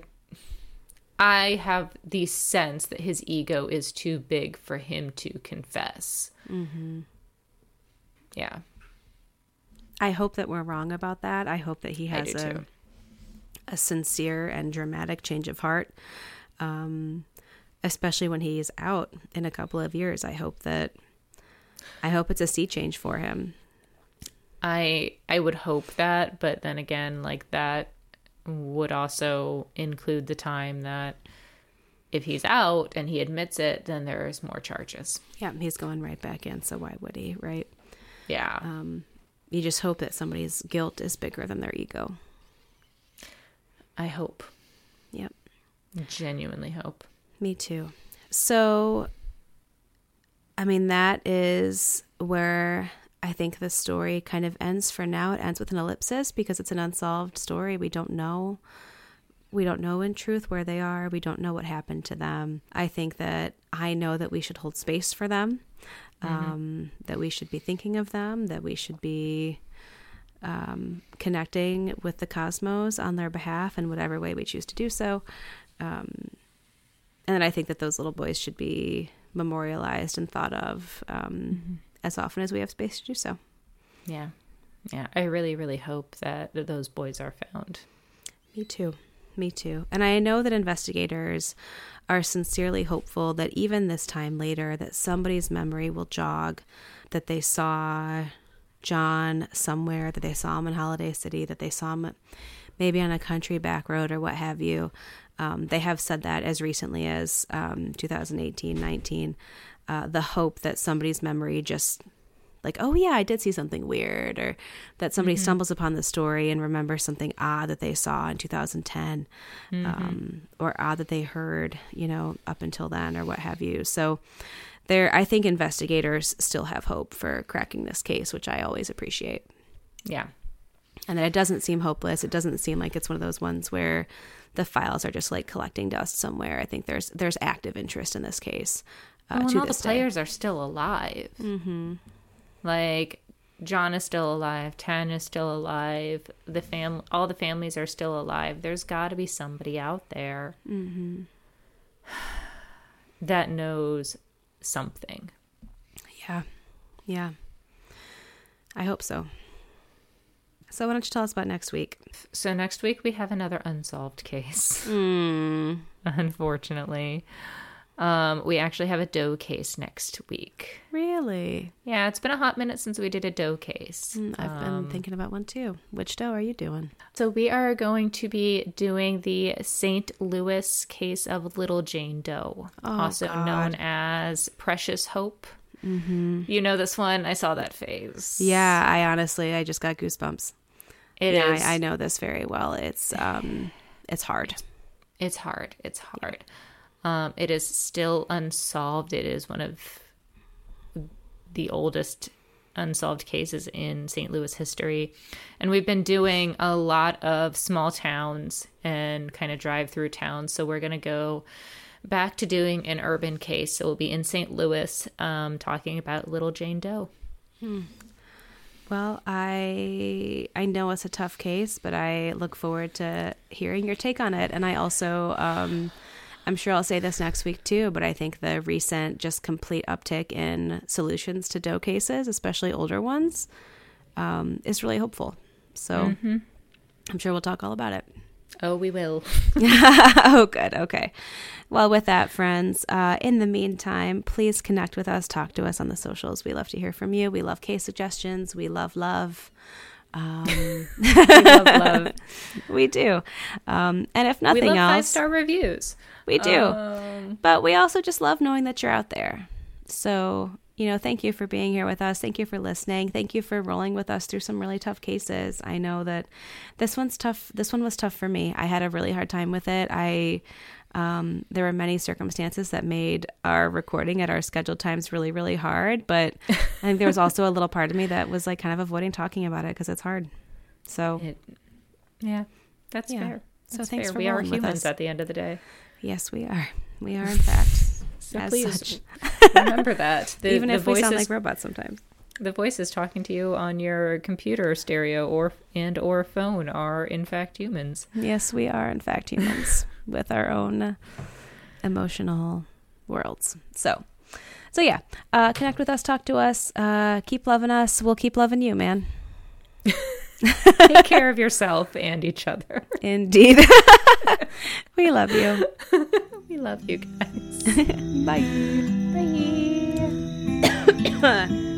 I have the sense that his ego is too big for him to confess. Mm-hmm. Yeah. I hope that we're wrong about that. I hope that he has a too. a sincere and dramatic change of heart. Um, especially when he's out in a couple of years. I hope that I hope it's a sea change for him. I I would hope that, but then again, like that would also include the time that if he's out and he admits it, then there's more charges. Yeah, he's going right back in, so why would he, right? Yeah. Um you just hope that somebody's guilt is bigger than their ego. I hope. Yep. Genuinely hope. Me too. So, I mean, that is where I think the story kind of ends for now. It ends with an ellipsis because it's an unsolved story. We don't know. We don't know in truth where they are. We don't know what happened to them. I think that I know that we should hold space for them, mm-hmm. um, that we should be thinking of them, that we should be um, connecting with the cosmos on their behalf in whatever way we choose to do so. Um, and then I think that those little boys should be memorialized and thought of um, mm-hmm. As often as we have space to do so. Yeah, yeah. I really, really hope that those boys are found. Me too. Me too. And I know that investigators are sincerely hopeful that even this time later, that somebody's memory will jog, that they saw John somewhere, that they saw him in Holiday City, that they saw him maybe on a country back road or what have you. Um, they have said that as recently as um, 2018 19. Uh, the hope that somebody's memory just like, oh yeah, I did see something weird, or that somebody mm-hmm. stumbles upon the story and remembers something odd that they saw in 2010, mm-hmm. um, or odd that they heard, you know, up until then, or what have you. So, there, I think investigators still have hope for cracking this case, which I always appreciate. Yeah, and that it doesn't seem hopeless. It doesn't seem like it's one of those ones where the files are just like collecting dust somewhere. I think there's there's active interest in this case. Uh, well, all the players day. are still alive. Mm-hmm. Like John is still alive. Tan is still alive. The fam, all the families are still alive. There's got to be somebody out there mm-hmm. that knows something. Yeah, yeah. I hope so. So, why don't you tell us about next week? So, next week we have another unsolved case. Mm. Unfortunately. Um, we actually have a doe case next week. Really? Yeah, it's been a hot minute since we did a doe case. Mm, I've um, been thinking about one too. Which doe are you doing? So we are going to be doing the St. Louis case of Little Jane Doe, oh, also God. known as Precious Hope. Mm-hmm. You know this one? I saw that phase. Yeah, I honestly, I just got goosebumps. It yeah, is. I, I, know this very well. It's um, it's hard. It's hard. It's hard. Um, it is still unsolved. It is one of the oldest unsolved cases in St. Louis history. And we've been doing a lot of small towns and kind of drive through towns. So we're going to go back to doing an urban case. So we'll be in St. Louis um, talking about Little Jane Doe. Hmm. Well, I I know it's a tough case, but I look forward to hearing your take on it. And I also, um, I'm sure I'll say this next week too, but I think the recent just complete uptick in solutions to Doe cases, especially older ones, um, is really hopeful. So mm-hmm. I'm sure we'll talk all about it. Oh, we will. oh, good. Okay. Well, with that, friends, uh, in the meantime, please connect with us, talk to us on the socials. We love to hear from you. We love case suggestions. We love love. Um, we love love. we do. Um, and if nothing else, five star reviews. We do. Um, but we also just love knowing that you're out there. So you know, thank you for being here with us. Thank you for listening. Thank you for rolling with us through some really tough cases. I know that this one's tough. This one was tough for me. I had a really hard time with it. I um, there were many circumstances that made our recording at our scheduled times really, really hard. But I think there was also a little part of me that was like kind of avoiding talking about it because it's hard. So, it, yeah, that's yeah. fair. That's so thanks fair. for we are humans at the end of the day. Yes, we are. We are in fact. So please such. remember that. The, Even if voices, we sound like robots sometimes. the voices talking to you on your computer stereo or and or phone are in fact humans. Yes, we are in fact humans with our own emotional worlds. So, so yeah, uh, connect with us, talk to us, uh, keep loving us. We'll keep loving you, man. Take care of yourself and each other. Indeed, we love you. we love you guys. Bye. Bye.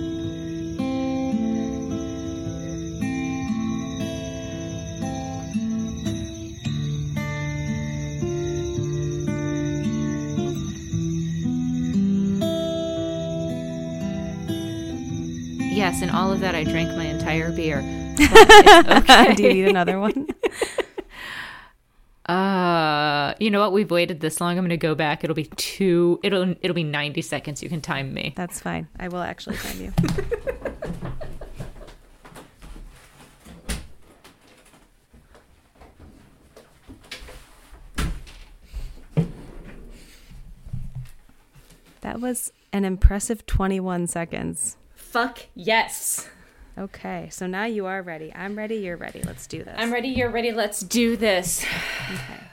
Yes, and all of that I drank my entire beer. okay. Do you need another one? Uh, you know what? We've waited this long. I'm going to go back. It'll be two. It'll it'll be 90 seconds. You can time me. That's fine. I will actually time you. that was an impressive 21 seconds. Fuck yes. Okay, so now you are ready. I'm ready. You're ready. Let's do this. I'm ready. You're ready. Let's do this. Okay.